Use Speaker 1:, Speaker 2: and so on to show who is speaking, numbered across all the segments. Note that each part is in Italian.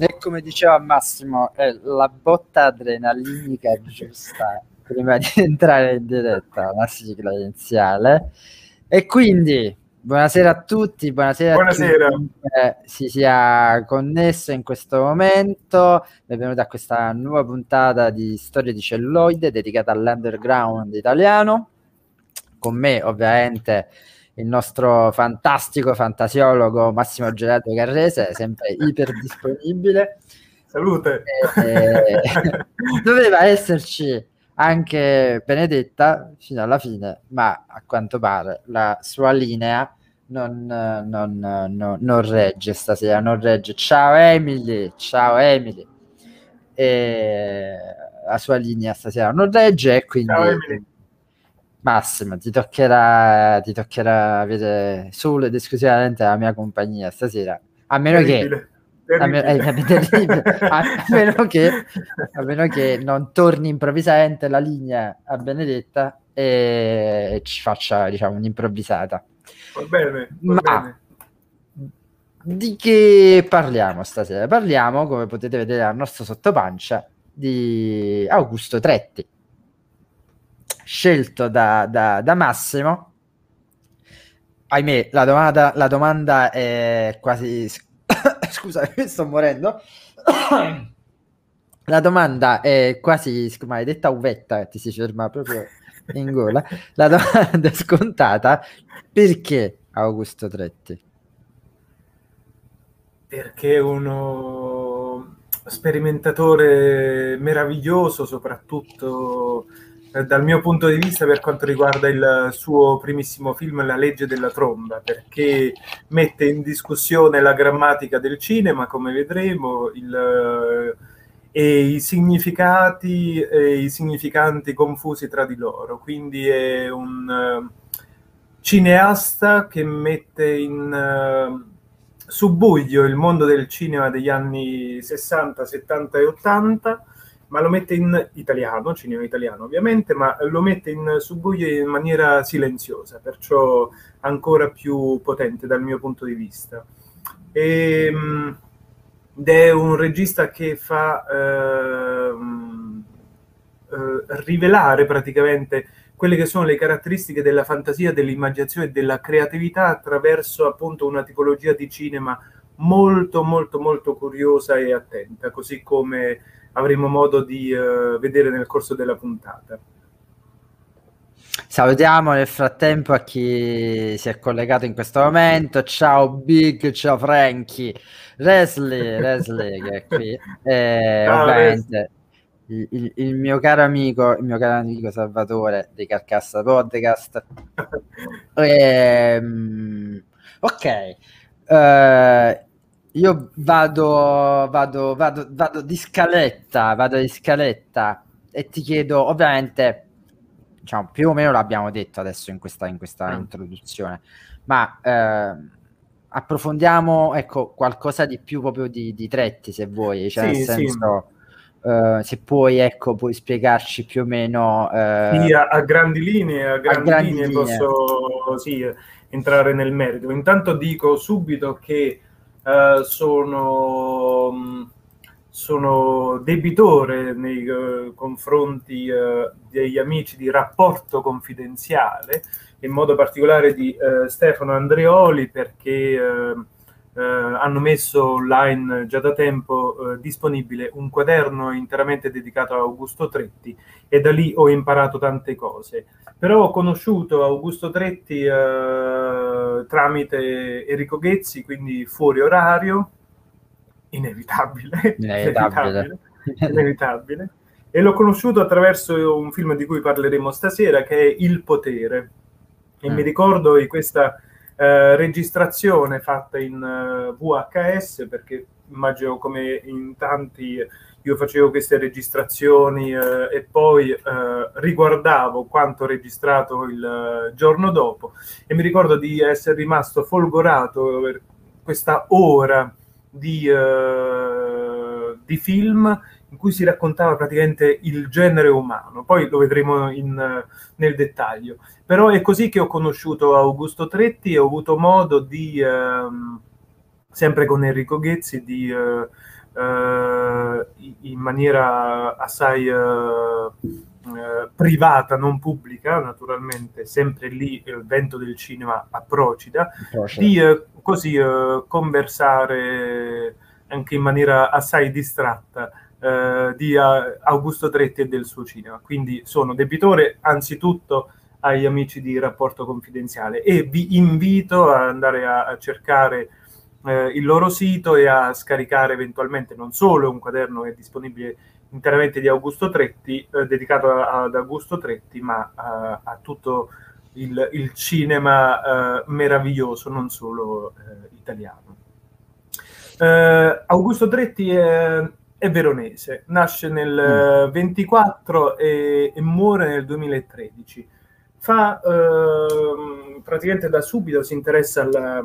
Speaker 1: E come diceva Massimo, è la botta adrenalinica giusta prima di entrare in diretta, la sigla iniziale. E quindi, buonasera a tutti, buonasera,
Speaker 2: buonasera.
Speaker 1: a chiunque si sia connesso in questo momento. Benvenuti a questa nuova puntata di Storie di celluloide dedicata all'underground italiano. Con me, ovviamente, il nostro fantastico fantasiologo Massimo Gelato Carrese, sempre iper disponibile.
Speaker 2: Salute!
Speaker 1: E, doveva esserci anche Benedetta fino alla fine, ma a quanto pare la sua linea non, non, non, non regge stasera, non regge. Ciao Emily, ciao Emily. E la sua linea stasera non regge e quindi...
Speaker 2: Ciao Emily.
Speaker 1: Massimo, ti toccherà, ti toccherà avere solo ed esclusivamente la mia compagnia stasera, a meno
Speaker 2: Terribile.
Speaker 1: che a meno, eh, terribile. a, meno che, a meno che non torni improvvisamente la linea a Benedetta e, e ci faccia diciamo un'improvvisata.
Speaker 2: Va bene, va
Speaker 1: Ma
Speaker 2: bene.
Speaker 1: di che parliamo stasera? Parliamo, come potete vedere al nostro sottopancia, di Augusto Tretti, scelto da, da, da Massimo. Ahimè, la domanda, la domanda è quasi... Scusa, sto morendo. La domanda è quasi maledetta uvetta che ti si ferma proprio in gola. La domanda è scontata. Perché Augusto Tretti?
Speaker 2: Perché uno sperimentatore meraviglioso, soprattutto dal mio punto di vista per quanto riguarda il suo primissimo film La legge della tromba, perché mette in discussione la grammatica del cinema, come vedremo, il, e i significati e i significanti confusi tra di loro. Quindi è un uh, cineasta che mette in uh, subbuglio il mondo del cinema degli anni 60, 70 e 80 ma lo mette in italiano, cinema italiano ovviamente, ma lo mette in subbuglio in maniera silenziosa, perciò ancora più potente dal mio punto di vista. E, ed è un regista che fa eh, eh, rivelare praticamente quelle che sono le caratteristiche della fantasia, dell'immaginazione e della creatività attraverso appunto una tipologia di cinema molto molto molto curiosa e attenta, così come avremo modo di uh, vedere nel corso della puntata.
Speaker 1: Salutiamo nel frattempo a chi si è collegato in questo momento. Ciao Big, ciao Frankie, Leslie, Leslie che è qui. Eh,
Speaker 2: Ciao,
Speaker 1: ovviamente il, il, il mio caro amico, il mio caro amico Salvatore di Carcassa Podcast. Ehm, ok. Uh, io vado, vado, vado, vado di scaletta, vado di scaletta e ti chiedo, ovviamente, diciamo, più o meno l'abbiamo detto adesso in questa, in questa
Speaker 2: Mm.
Speaker 1: introduzione, ma eh, approfondiamo, ecco, qualcosa di più proprio di, di Tretti, se vuoi, cioè nel
Speaker 2: Sì, sì.
Speaker 1: senso, eh, se puoi, ecco, puoi spiegarci più o meno... eh,
Speaker 2: Sì, a, a grandi linee, a grandi,
Speaker 1: grandi
Speaker 2: linee,
Speaker 1: linee.
Speaker 2: posso sì, entrare nel merito. Intanto dico subito che eh, sono, sono debitore nei eh, confronti eh, degli amici di Rapporto Confidenziale, in modo particolare di eh, Stefano Andreoli, perché eh, hanno messo online già da tempo eh, disponibile un quaderno interamente dedicato a Augusto Tretti e da lì ho imparato tante cose. Però ho conosciuto Augusto Tretti eh, tramite Enrico Ghezzi, quindi fuori orario, inevitabile,
Speaker 1: Inevitabile.
Speaker 2: inevitabile. E l'ho conosciuto attraverso un film di cui parleremo stasera, che è Il potere. E
Speaker 1: Mm.
Speaker 2: mi ricordo di questa eh, registrazione fatta in eh, VHS, perché immagino come in tanti io facevo queste registrazioni eh, e poi eh, riguardavo quanto registrato il eh, giorno dopo e mi ricordo di essere rimasto folgorato per questa ora di, eh, di film in cui si raccontava praticamente il genere umano, poi lo vedremo in, nel dettaglio. Però è così che ho conosciuto Augusto Tretti e ho avuto modo di, ehm, sempre con Enrico Ghezzi, di, uh, uh, in maniera assai uh, privata, non pubblica, naturalmente, sempre lì il vento del cinema a Procida, di così conversare anche in maniera assai distratta di Augusto Tretti e del suo cinema. Quindi sono debitore anzitutto agli amici di Rapporto Confidenziale e vi invito ad andare a, a cercare eh, il loro sito e a scaricare eventualmente non solo un quaderno che è disponibile interamente di Augusto Tretti, eh, dedicato a, ad Augusto Tretti, ma a, a tutto il, il cinema eh, meraviglioso, non solo eh, italiano. Eh, Augusto Tretti è, è, veronese, nasce nel mm. 24 e, e muore nel 2013 fa eh, praticamente da subito si interessa alla,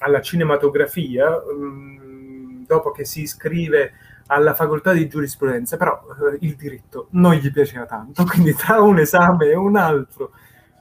Speaker 2: alla cinematografia mh, mm, dopo che si iscrive alla facoltà di giurisprudenza, però eh, il diritto non gli piaceva tanto, quindi tra un esame e un altro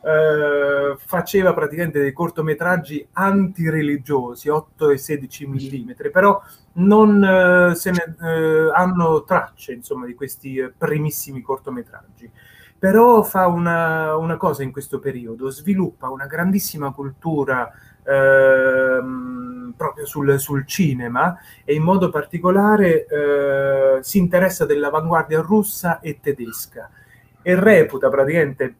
Speaker 2: eh, faceva praticamente dei cortometraggi antireligiosi, 8 e 16 mm, però non eh, se ne eh, hanno tracce insomma di questi eh, primissimi cortometraggi. Però fa una, una, cosa in questo periodo, sviluppa una grandissima cultura ehm, proprio sul, sul, cinema e in modo particolare eh, si interessa dell'avanguardia russa e tedesca e reputa praticamente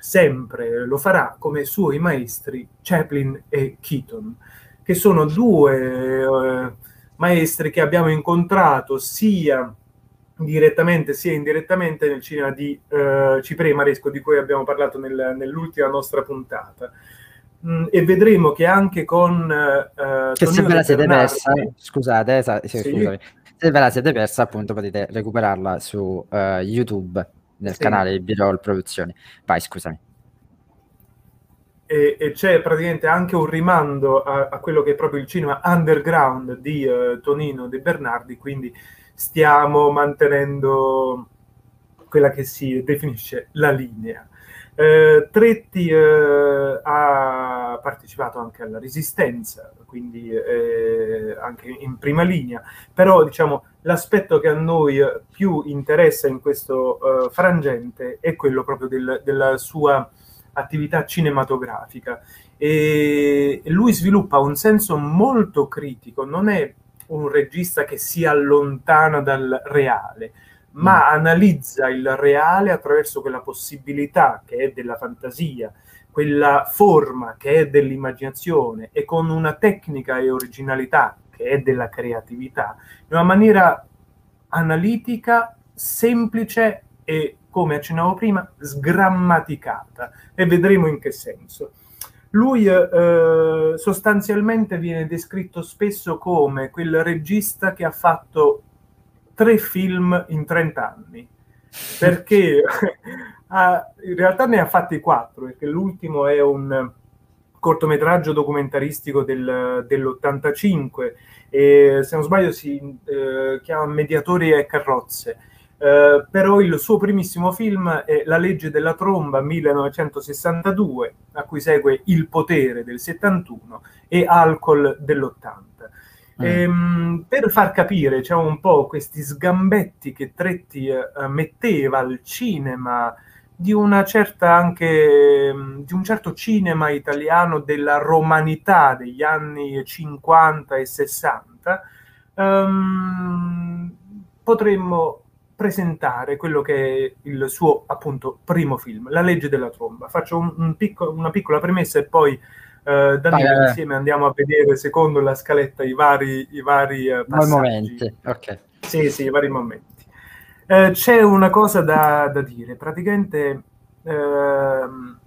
Speaker 2: sempre, lo farà come suoi maestri Chaplin e Keaton, che sono due eh, maestri che abbiamo incontrato sia direttamente sia indirettamente nel cinema di uh, Ciprei Maresco di cui abbiamo parlato nel, nell'ultima nostra puntata. Mm, e vedremo che anche con uh,
Speaker 1: che se ve la siete persa scusate eh, sì, sì. Se ve la siete persa appunto potete recuperarla su uh, YouTube nel sì. canale Birol Produzioni vai scusami
Speaker 2: e, e, c'è praticamente anche un rimando a, a, quello che è proprio il cinema underground di Tonino De Bernardi quindi stiamo mantenendo quella che si definisce la linea. Eh, Tretti eh, ha partecipato anche alla resistenza, quindi eh, anche in prima linea, però diciamo, l'aspetto che a noi più interessa in questo eh, frangente è quello proprio del, della sua attività cinematografica. E lui sviluppa un senso molto critico, non è un regista che si allontana dal reale, ma analizza il reale attraverso quella possibilità che è della fantasia, quella forma che è dell'immaginazione e con una tecnica e originalità che è della creatività, in una maniera analitica, semplice e, come accennavo prima, sgrammaticata. E vedremo in che senso. Lui eh, sostanzialmente viene descritto spesso come quel regista che ha fatto tre film in 30 anni, perché ha, in realtà ne ha fatti quattro, perché l'ultimo è un cortometraggio documentaristico del, dell'85 e se non sbaglio si eh, chiama Mediatori e carrozze eh, però il suo primissimo film è La legge della tromba 1962, a cui segue Il potere del 71 e Alcol dell'80. Mm. Ehm, per far capire, c'è un po' questi sgambetti che Tretti eh, metteva al cinema di anche mm, di un certo cinema italiano della romanità degli anni 50 e 60 um, ehm, potremmo presentare quello che è il suo appunto primo film, La legge della tromba. Faccio un, un picco, una piccola premessa e poi eh, Danilo insieme andiamo a vedere secondo la scaletta i vari, i vari eh,
Speaker 1: momenti. Ok.
Speaker 2: Sì, sì, i vari momenti. Eh, c'è una cosa da, da dire, praticamente ehm,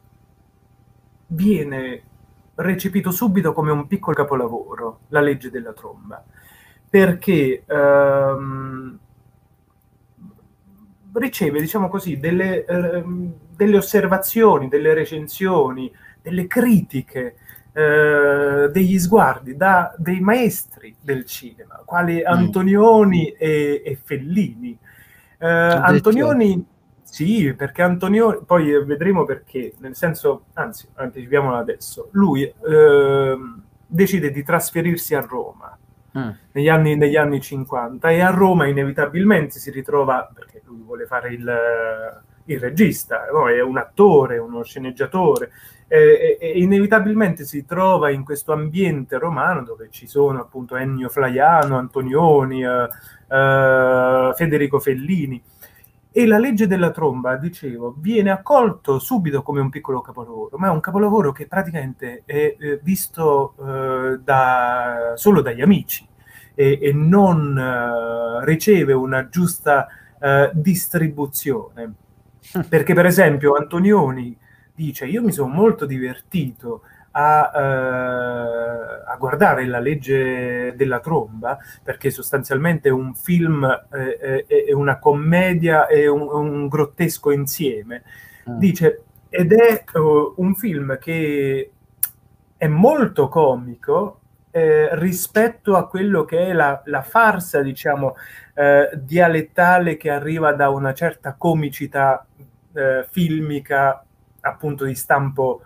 Speaker 2: viene recepito subito come un piccolo capolavoro, La legge della tromba, perché ehm, riceve, diciamo così, delle, eh, delle osservazioni, delle recensioni, delle critiche, eh, degli sguardi da dei maestri del cinema, quali mm. Antonioni e, e Fellini. Eh, Antonioni, sì, perché Antonioni, poi vedremo perché, nel senso, anzi, anticipiamolo adesso, lui ehm, decide di trasferirsi a Roma mm. negli, anni, negli, anni, 50 e a Roma inevitabilmente si ritrova, perché lui vuole fare il, il regista, no? è un attore, uno sceneggiatore, e, e, inevitabilmente si trova in questo ambiente romano dove ci sono appunto Ennio Flaiano, Antonioni, eh, eh, Federico Fellini. E la legge della tromba, dicevo, viene accolto subito come un piccolo capolavoro, ma è un capolavoro che praticamente è eh, visto eh, da, solo dagli amici e, e non eh, riceve una giusta eh, distribuzione. Perché per esempio Antonioni dice io mi sono molto divertito a, eh, a, guardare la legge della tromba, perché sostanzialmente è un film, eh, è una commedia e un, un grottesco insieme. Mm. Dice, ed è uh, un film che è molto comico eh, rispetto a quello che è la, la farsa, diciamo, eh, dialettale che arriva da una certa comicità eh, filmica, appunto di stampo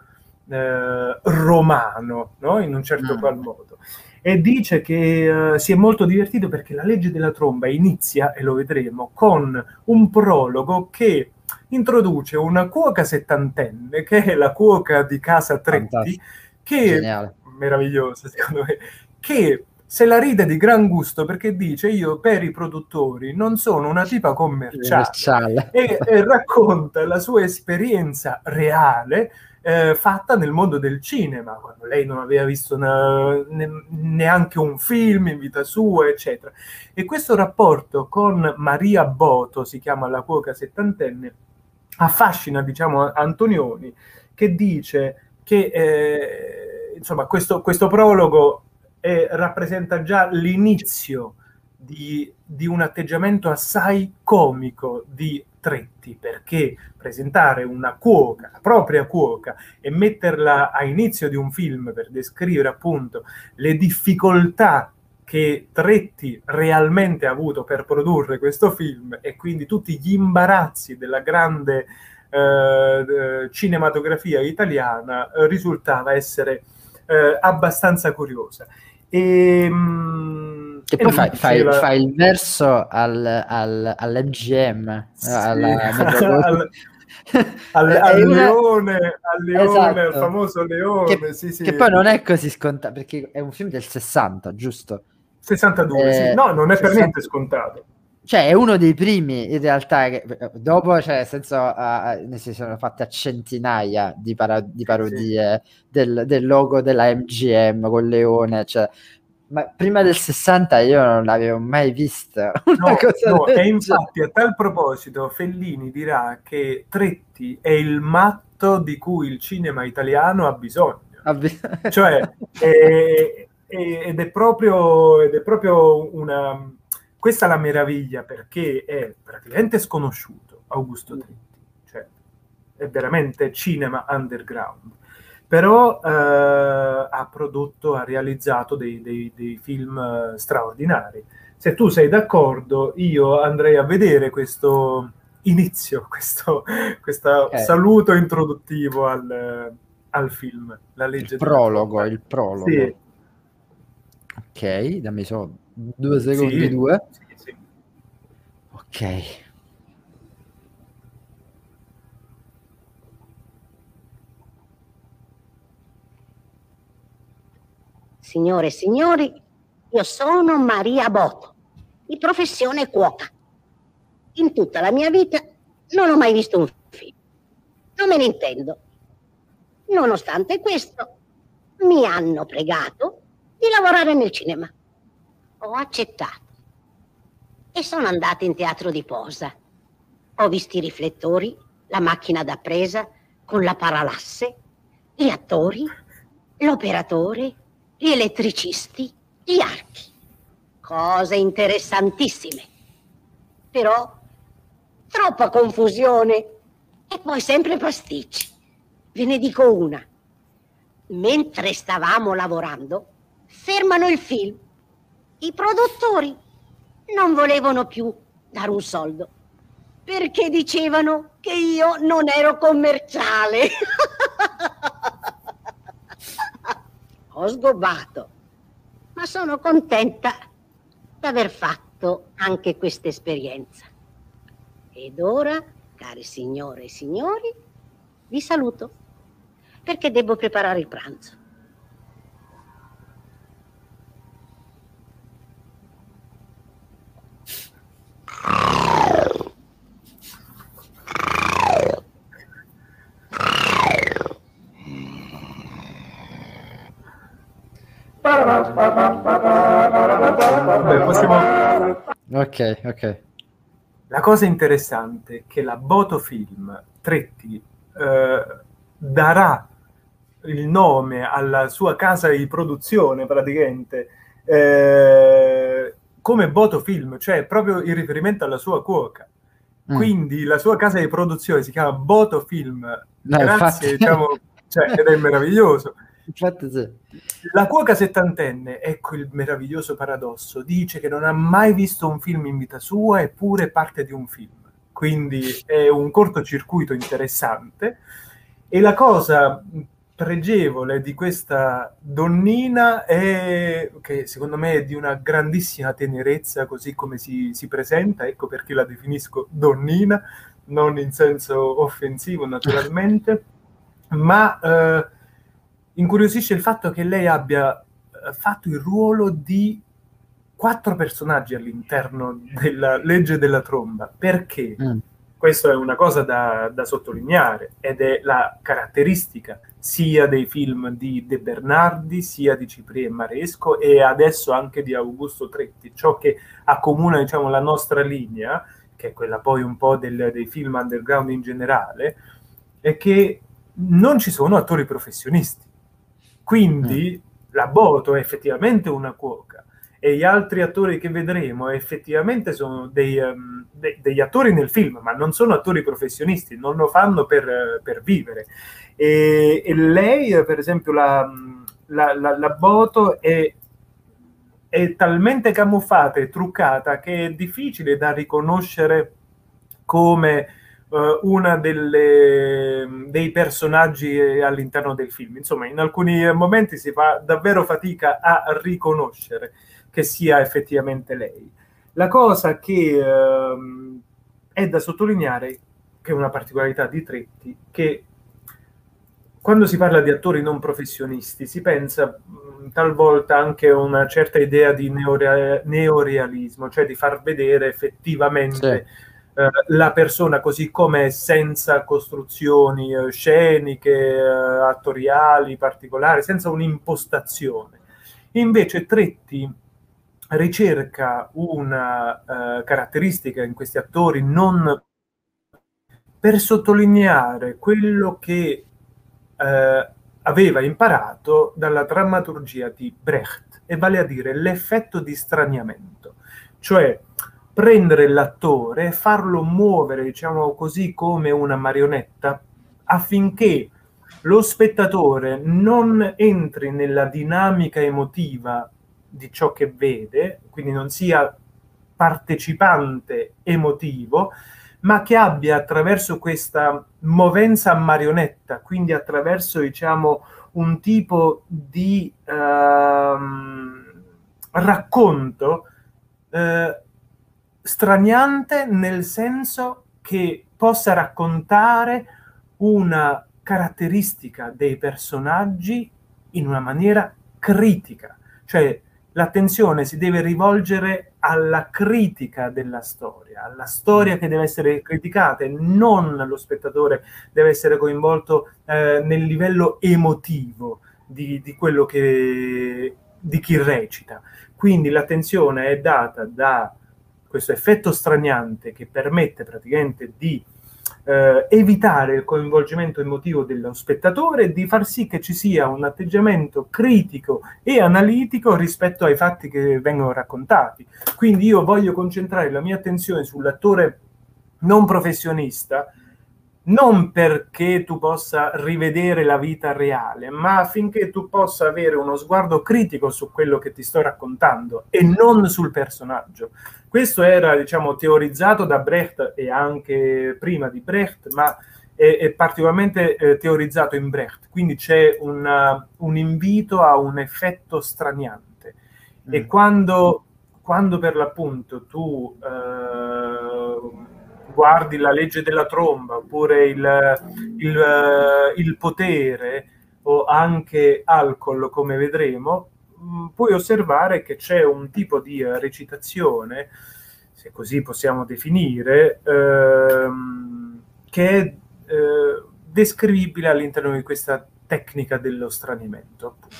Speaker 2: eh, romano, no? in un certo mm. qual modo. E dice che uh, si è molto divertito perché la legge della tromba inizia, e lo vedremo, con un prologo che introduce una cuoca settantenne, che è la cuoca di casa Tretti, Fantastico. che è meravigliosa secondo me, che se la ride di gran gusto perché dice io per i produttori non sono una tipa commerciale, e, e, racconta la sua esperienza reale eh, fatta nel mondo del cinema, quando lei non aveva visto una, ne, neanche un film in vita sua, eccetera. E questo rapporto con Maria Boto, si chiama la cuoca settantenne, affascina, diciamo, Antonioni, che dice che, eh, insomma, questo, questo prologo eh, rappresenta già l'inizio di, di, un atteggiamento assai comico di Tretti, perché presentare una cuoca, la propria cuoca, e metterla a inizio di un film per descrivere appunto le difficoltà che Tretti realmente ha avuto per produrre questo film e quindi tutti gli imbarazzi della grande eh, cinematografia italiana risultava essere eh, abbastanza curiosa.
Speaker 1: E, mm, e poi fai, fai, la... fai, il verso al, al, all'MGM, sì, alla,
Speaker 2: al, al, al una... leone, al leone, esatto. al famoso leone.
Speaker 1: Che,
Speaker 2: sì, sì.
Speaker 1: che poi non è così scontato, perché è un film del 60, giusto?
Speaker 2: 62, eh, sì. No, non è 60... per niente scontato
Speaker 1: cioè è uno dei primi in realtà che dopo cioè nel senso uh, ne si sono fatte a centinaia di, para- di parodie sì. del, del, logo della MGM con Leone cioè ma prima del 60 io non l'avevo mai vista.
Speaker 2: No, no, e infatti a tal proposito Fellini dirà che Tretti è il matto di cui il cinema italiano ha bisogno. Cioè è, è, ed, è proprio, ed è proprio una questa è la meraviglia perché è praticamente sconosciuto Augusto mm. Tritti, cioè è veramente cinema underground, però eh, ha prodotto, ha realizzato dei, dei, dei, film eh, straordinari. Se tu sei d'accordo, io andrei a vedere questo inizio, questo, questo okay. saluto introduttivo al, al, film, la legge.
Speaker 1: Il prologo, il prologo. Sì. Ok, dammi soldi. 2-0 22. Sì, sì. Ok.
Speaker 3: Signore e signori, io sono Maria Boto, di professione cuoca. In tutta la mia vita non ho mai visto un film. Non me ne intendo. Nonostante questo, mi hanno pregato di lavorare nel cinema ho accettato. E sono andata in teatro di posa. Ho visto i riflettori, la macchina da presa con la paralasse, gli attori, l'operatore, gli elettricisti, gli archi. Cose interessantissime. Però troppa confusione e poi sempre pasticci. Ve ne dico una. Mentre stavamo lavorando, fermano il film i produttori non volevano più dare un soldo perché dicevano che io non ero commerciale. ho sgobbato, ma sono contenta di aver fatto anche questa esperienza. Ed ora, cari signore e signori, vi saluto perché devo preparare il pranzo.
Speaker 2: Vabbè, possiamo...
Speaker 1: Ok, ok.
Speaker 2: La cosa interessante è che la Botofilm Tretti eh, darà il nome alla sua casa di produzione praticamente eh, come Botofilm, cioè proprio in riferimento alla sua cuoca.
Speaker 1: Mm.
Speaker 2: Quindi la sua casa di produzione si chiama Botofilm.
Speaker 1: No,
Speaker 2: Grazie,
Speaker 1: infatti-
Speaker 2: diciamo, cioè, ed è meraviglioso.
Speaker 1: Infatti sì.
Speaker 2: La cuoca settantenne, ecco il meraviglioso paradosso, dice che non ha mai visto un film in vita sua eppure è parte di un film. Quindi è un cortocircuito interessante. E la cosa pregevole di questa donnina è che secondo me è di una grandissima tenerezza, così come si, si presenta, ecco perché la definisco donnina, non in senso offensivo naturalmente, ma eh, incuriosisce il fatto che lei abbia eh, fatto il ruolo di quattro personaggi all'interno della legge della tromba. Perché?
Speaker 1: Mm.
Speaker 2: Questa è una cosa da, da sottolineare ed è la caratteristica sia dei film di De Bernardi, sia di Cipriè Maresco e adesso anche di Augusto Tretti. Ciò che accomuna diciamo, la nostra linea, che è quella poi un po' del- dei film underground in generale, è che non ci sono attori professionisti. Quindi la Boto è effettivamente una cuoca e gli altri attori che vedremo effettivamente sono dei, ehm, de- degli attori nel film, ma non sono attori professionisti, non lo fanno per, per vivere. E, e lei, per esempio, la, la, la- la Boto è, è talmente camuffata e truccata che è difficile da riconoscere come eh, una delle, dei personaggi eh, all'interno del film. Insomma, in alcuni momenti si fa davvero fatica a riconoscere che sia effettivamente lei. La cosa che ehm, è da sottolineare, che è una particolarità di Tretti, che quando si parla di attori non professionisti si pensa mh, talvolta anche a una certa idea di neore- neorealismo, cioè di far vedere effettivamente eh, la persona così come senza costruzioni eh, sceniche, eh, attoriali particolari, senza un'impostazione. Invece Tretti ricerca una eh, caratteristica in questi attori non per sottolineare quello che eh, aveva imparato dalla drammaturgia di Brecht, e vale a dire l'effetto di straniamento, cioè prendere l'attore e farlo muovere, diciamo così, come una marionetta affinché lo spettatore non entri nella dinamica emotiva di ciò che vede, quindi non sia partecipante emotivo, ma che abbia attraverso questa movenza a marionetta, quindi attraverso diciamo un tipo di ehm, racconto eh, straniante nel senso che possa raccontare una caratteristica dei personaggi in una maniera critica, cioè l'attenzione si deve rivolgere alla critica della storia, alla storia che deve essere criticata e non lo spettatore deve essere coinvolto eh, nel livello emotivo di, di quello che di chi recita. Quindi l'attenzione è data da questo effetto straniante che permette praticamente di eh, evitare il coinvolgimento emotivo dello spettatore e di far sì che ci sia un atteggiamento critico e analitico rispetto ai fatti che vengono raccontati. Quindi io voglio concentrare la mia attenzione sull'attore non professionista, non perché tu possa rivedere la vita reale, ma affinché tu possa avere uno sguardo critico su quello che ti sto raccontando e non sul personaggio. Questo era, diciamo, teorizzato da Brecht e anche prima di Brecht, ma è, è particolarmente eh, teorizzato in Brecht, quindi c'è una, un invito a un effetto straniante. Mm. E quando, quando, per l'appunto tu eh, guardi la legge della tromba oppure il, il, il potere o anche alcol, come vedremo, mm, puoi osservare che c'è un tipo di recitazione, se così possiamo definire, ehm, che è eh, descrivibile all'interno di questa tecnica dello stranimento. Appunto.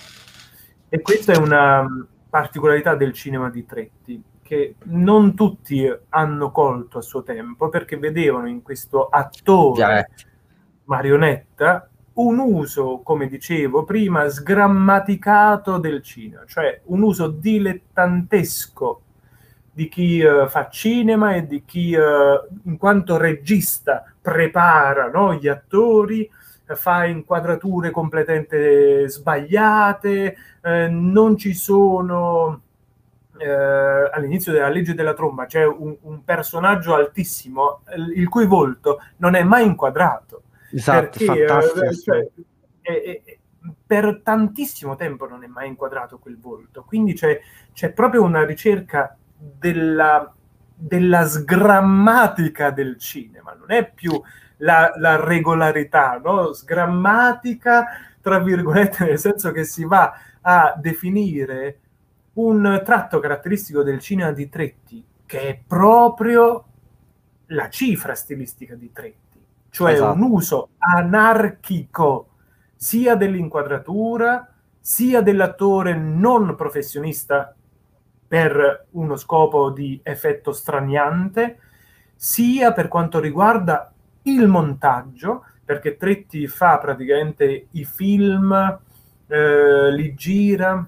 Speaker 2: E questa è una particolarità del cinema di Tretti, che non tutti hanno colto a suo tempo, perché vedevano in questo attore marionetta un uso, come dicevo prima, sgrammaticato del cinema, cioè un uso dilettantesco di chi uh, fa cinema e di chi, uh, in quanto regista, prepara no, gli attori, fa inquadrature completamente sbagliate, non ci sono... all'inizio della legge della tromba c'è un, un personaggio altissimo il cui volto non è mai inquadrato.
Speaker 1: Esatto, perché, cioè,
Speaker 2: è, è, per tantissimo tempo non è mai inquadrato quel volto. Quindi c'è, c'è proprio una ricerca della, della sgrammatica del cinema, non è più la, la regolarità, no? sgrammatica, tra virgolette, nel senso che si va a definire un tratto caratteristico del cinema di Tretti, che è proprio la cifra stilistica di Tretti, cioè esatto. un uso anarchico sia dell'inquadratura, sia dell'attore non professionista per uno scopo di effetto straniante, sia per quanto riguarda il montaggio, perché Tretti fa praticamente i film, eh, li gira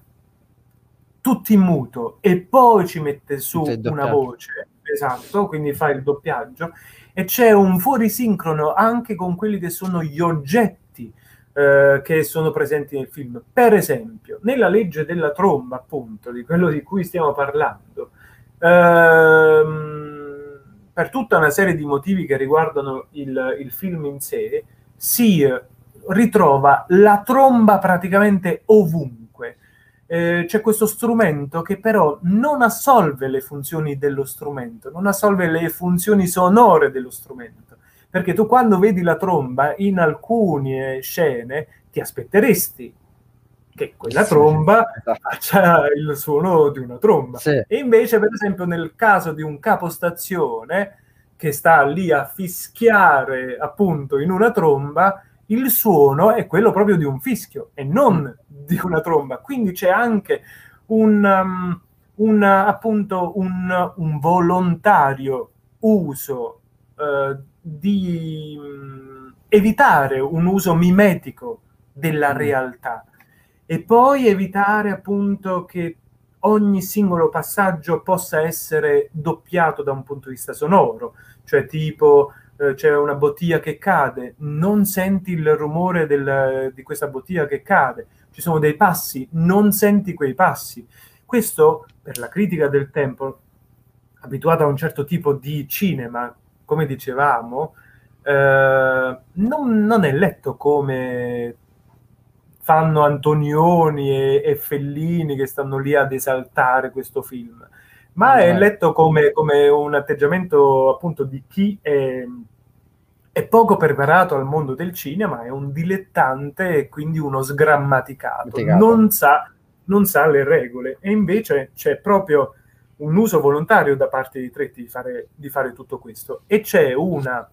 Speaker 2: tutti in muto e poi ci mette su una voce, esatto, quindi fa il doppiaggio e c'è un fuorisincrono anche con quelli che sono gli oggetti eh, che sono presenti nel film. Per esempio, nella legge della tromba, appunto, di quello di cui stiamo parlando, ehm, per tutta una serie di motivi che riguardano il, il film in sé, si ritrova la tromba praticamente ovunque. Eh, c'è questo strumento che però non assolve le funzioni dello strumento, non assolve le funzioni sonore dello strumento perché tu quando vedi la tromba in alcune scene ti aspetteresti che quella tromba esatto. faccia il suono di una tromba. Sì. E invece, per esempio, nel caso di un capostazione che sta lì a fischiare appunto in una tromba, il suono è quello proprio di un fischio e non mm. di una tromba. Quindi c'è anche un, um, un appunto un, un volontario uso uh, di mh, evitare un uso mimetico della mm. realtà e poi evitare appunto che ogni singolo passaggio possa essere doppiato da un punto di vista sonoro, cioè tipo eh, c'è una bottiglia che cade, non senti il rumore del, di questa bottiglia che cade, ci sono dei passi, non senti quei passi. Questo per la critica del tempo, abituata a un certo tipo di cinema, come dicevamo, eh, non, non, è letto come fanno Antonioni e, e, Fellini che stanno lì ad esaltare questo film, ma è letto come, come un atteggiamento appunto di chi è, è, poco preparato al mondo del cinema, è un dilettante e quindi uno sgrammaticato, non sa, non sa le regole. E invece c'è proprio un uso volontario da parte di Tretti di fare, di fare tutto questo. E c'è una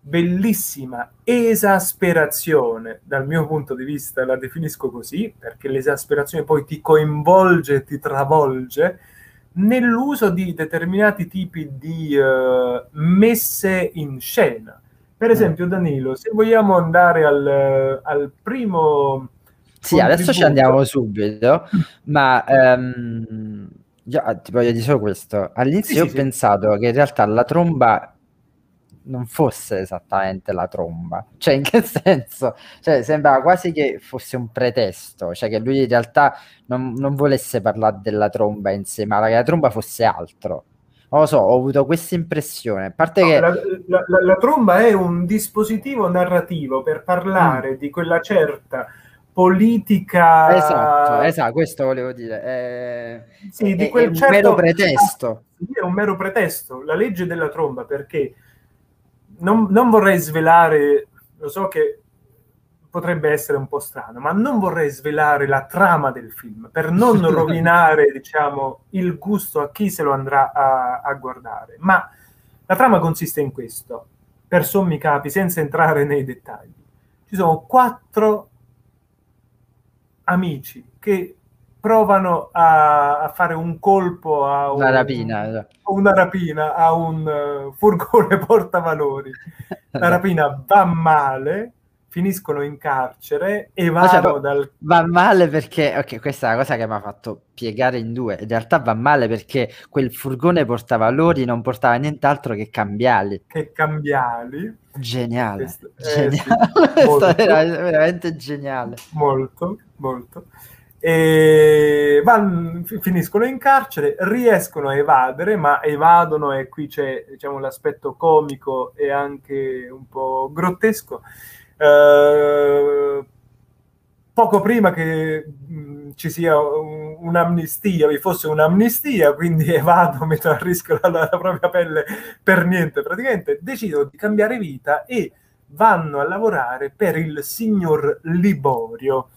Speaker 2: bellissima esasperazione, dal mio punto di vista la definisco così, perché l'esasperazione poi ti coinvolge, ti travolge, nell'uso di determinati tipi di uh, messe in scena. Per mm. esempio, Danilo, se vogliamo andare al, al primo...
Speaker 1: Sì, adesso ci andiamo subito, ma um, io, ti voglio dire solo questo. All'inizio sì, ho sì, pensato sì. che in realtà la tromba non fosse esattamente la tromba. Cioè, in che senso? Cioè, sembrava quasi che fosse un pretesto, cioè che lui in realtà non, non volesse parlare della tromba in sé, ma che la tromba fosse altro. non lo so, ho avuto questa impressione. A parte
Speaker 2: No,
Speaker 1: che
Speaker 2: la, la- la- la tromba è un dispositivo narrativo per parlare
Speaker 1: Mm.
Speaker 2: di quella certa politica.
Speaker 1: esatto, esatto, questo volevo dire. È,
Speaker 2: Sì,
Speaker 1: è-
Speaker 2: di
Speaker 1: è
Speaker 2: quel
Speaker 1: un
Speaker 2: certo-
Speaker 1: mero pretesto.
Speaker 2: Sì, è un mero pretesto. La legge della tromba, perché non, non vorrei svelare, lo so che potrebbe essere un po' strano, ma non vorrei svelare la trama del film per non rovinare, diciamo, il gusto a chi se lo andrà a, a guardare. Ma la trama consiste in questo, per sommi capi, senza entrare nei dettagli. Ci sono quattro amici che provano a, a fare un colpo a
Speaker 1: Una
Speaker 2: un-
Speaker 1: rapina, esatto.
Speaker 2: una rapina a un eh, furgone portavalori. La rapina va male, finiscono in carcere e
Speaker 1: cioè,
Speaker 2: vanno dal...
Speaker 1: Va male perché, ok, questa è la cosa che mi ha fatto piegare in due. In realtà va male perché quel furgone portavalori non portava nient'altro che cambiali.
Speaker 2: che cambiali,
Speaker 1: Geniale,
Speaker 2: Questo- eh,
Speaker 1: geniale.
Speaker 2: sì, molto.
Speaker 1: era veramente geniale.
Speaker 2: molto, molto. E van- fi- finiscono in carcere, riescono a evadere, ma evadono e qui c'è diciamo, l'aspetto comico e anche un po' grottesco. Eh, poco prima che mh, ci sia un- un'amnistia, vi fosse un'amnistia, quindi evado, metto a rischio la, la propria pelle per niente, praticamente decidono di cambiare vita e vanno a lavorare per il signor Liborio,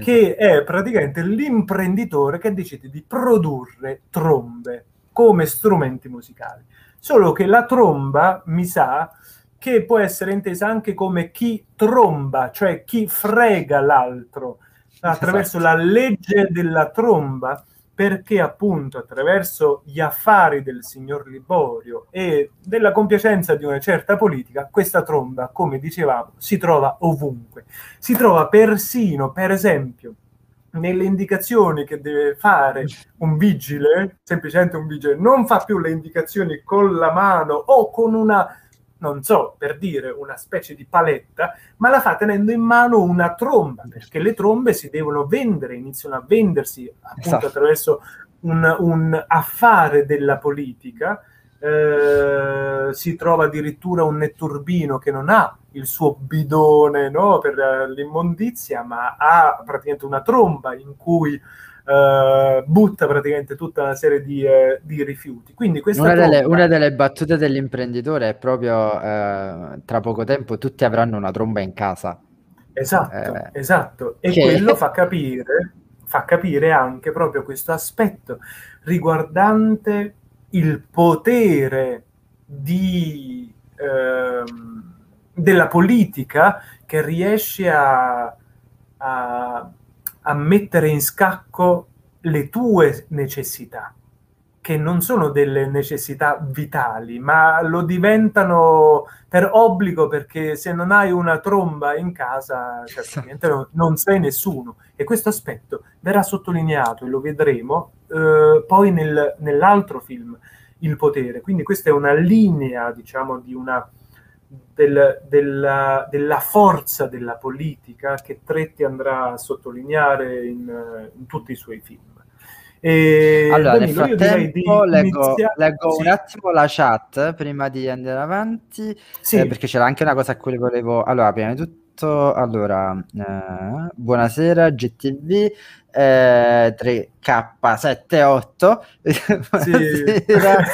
Speaker 2: che è praticamente l'imprenditore che decide di produrre trombe come strumenti musicali. Solo che la tromba, mi sa, che può essere intesa anche come chi tromba, cioè chi frega l'altro, attraverso la legge della tromba, perché appunto attraverso gli affari del signor Liborio e della compiacenza di una certa politica, questa tromba, come dicevamo, si trova ovunque. Si trova persino, per esempio, nelle indicazioni che deve fare un vigile, semplicemente un vigile, non fa più le indicazioni con la mano o con una, non so, per dire, una specie di paletta, ma la fa tenendo in mano una tromba, perché le trombe si devono vendere, iniziano a vendersi appunto
Speaker 1: Esatto.
Speaker 2: attraverso un, un affare della politica. Eh, si trova addirittura un netturbino che non ha il suo bidone no, per eh, l'immondizia, ma ha praticamente una tromba in cui eh, butta praticamente tutta una serie di, eh, di rifiuti. Quindi questa
Speaker 1: Una delle,
Speaker 2: tromba-
Speaker 1: una delle battute dell'imprenditore è proprio eh, tra poco tempo tutti avranno una tromba in casa.
Speaker 2: Esatto,
Speaker 1: Eh,
Speaker 2: esatto. E
Speaker 1: che-
Speaker 2: quello fa capire, fa capire anche proprio questo aspetto riguardante il potere di, ehm, della politica che riesce a, a- a mettere in scacco le tue necessità, che non sono delle necessità vitali, ma lo diventano per obbligo perché se non hai una tromba in casa, cioè,
Speaker 1: Esatto.
Speaker 2: non sei nessuno. E questo aspetto verrà sottolineato e lo vedremo eh, poi nel- nell'altro film, Il potere. Quindi questa è una linea, diciamo, di una, del- della, della forza della politica che Tretti andrà a sottolineare in, eh, in tutti i suoi film. E,
Speaker 1: Allora, nel
Speaker 2: Danilo,
Speaker 1: frattempo leggo, leggo
Speaker 2: sì,
Speaker 1: un attimo la chat prima di andare avanti,
Speaker 2: sì.
Speaker 1: eh, perché c'era anche una cosa a cui volevo... Allora, prima di tutto, allora, eh, buonasera GTV, eh, 3K78, buonasera,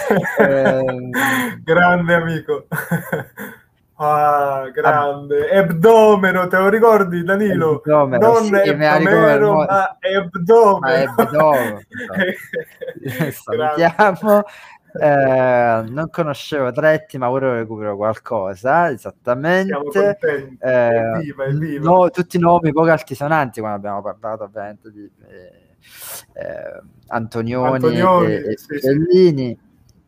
Speaker 1: ehm,
Speaker 2: grande amico. Ah, grande. Ebdomero, te lo ricordi Danilo?
Speaker 1: Ebdomero,
Speaker 2: non
Speaker 1: sì, ricordo.
Speaker 2: ma Ebdomero.
Speaker 1: Ma Ebdomero. Salutiamo. Eh, non conoscevo Tretti, ma ora recupero qualcosa, esattamente. Eh,
Speaker 2: evviva, evviva.
Speaker 1: no- tutti nomi poco altisonanti quando abbiamo parlato ovviamente di eh, eh, Antonioni,
Speaker 2: Antonioni,
Speaker 1: e, e
Speaker 2: sì, sì.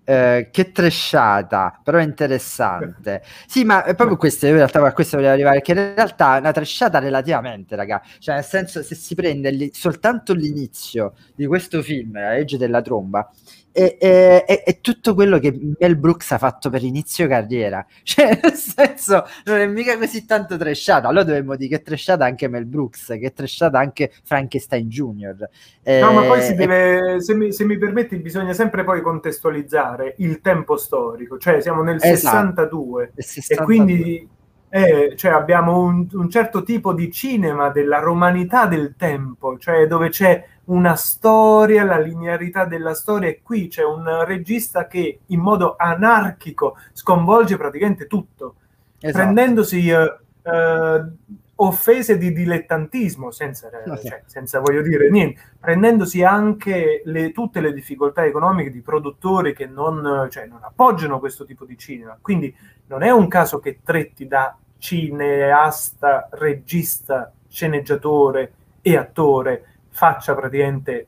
Speaker 1: Eh, che tresciata, però interessante. Sì, ma è proprio questo, in realtà a questo volevo arrivare, che in realtà è una tresciata relativamente, raga. Cioè, nel senso, se si prende li- soltanto l'inizio di questo film, La legge della tromba, è, è, è, tutto quello che Mel Brooks ha fatto per inizio carriera. Cioè, nel senso, non è mica così tanto trashata. Allora dovremmo dire che è trashata anche Mel Brooks, che è trashata anche Frankenstein Jr.
Speaker 2: Eh, no, ma poi si deve, se mi, se mi, permetti, bisogna sempre poi contestualizzare il tempo storico. Cioè, siamo nel esatto, 62, 62 e quindi eh, cioè abbiamo un, un, certo tipo di cinema della romanità del tempo, cioè dove c'è una storia, la linearità della storia, e qui c'è un regista che in modo anarchico sconvolge praticamente tutto, esatto. prendendosi eh, eh, offese di dilettantismo, senza, okay. cioè, senza, voglio dire niente, prendendosi anche le, tutte le difficoltà economiche di produttori che non, cioè, non appoggiano questo tipo di cinema. Quindi non è un caso che Tretti da cineasta, regista, sceneggiatore e attore faccia praticamente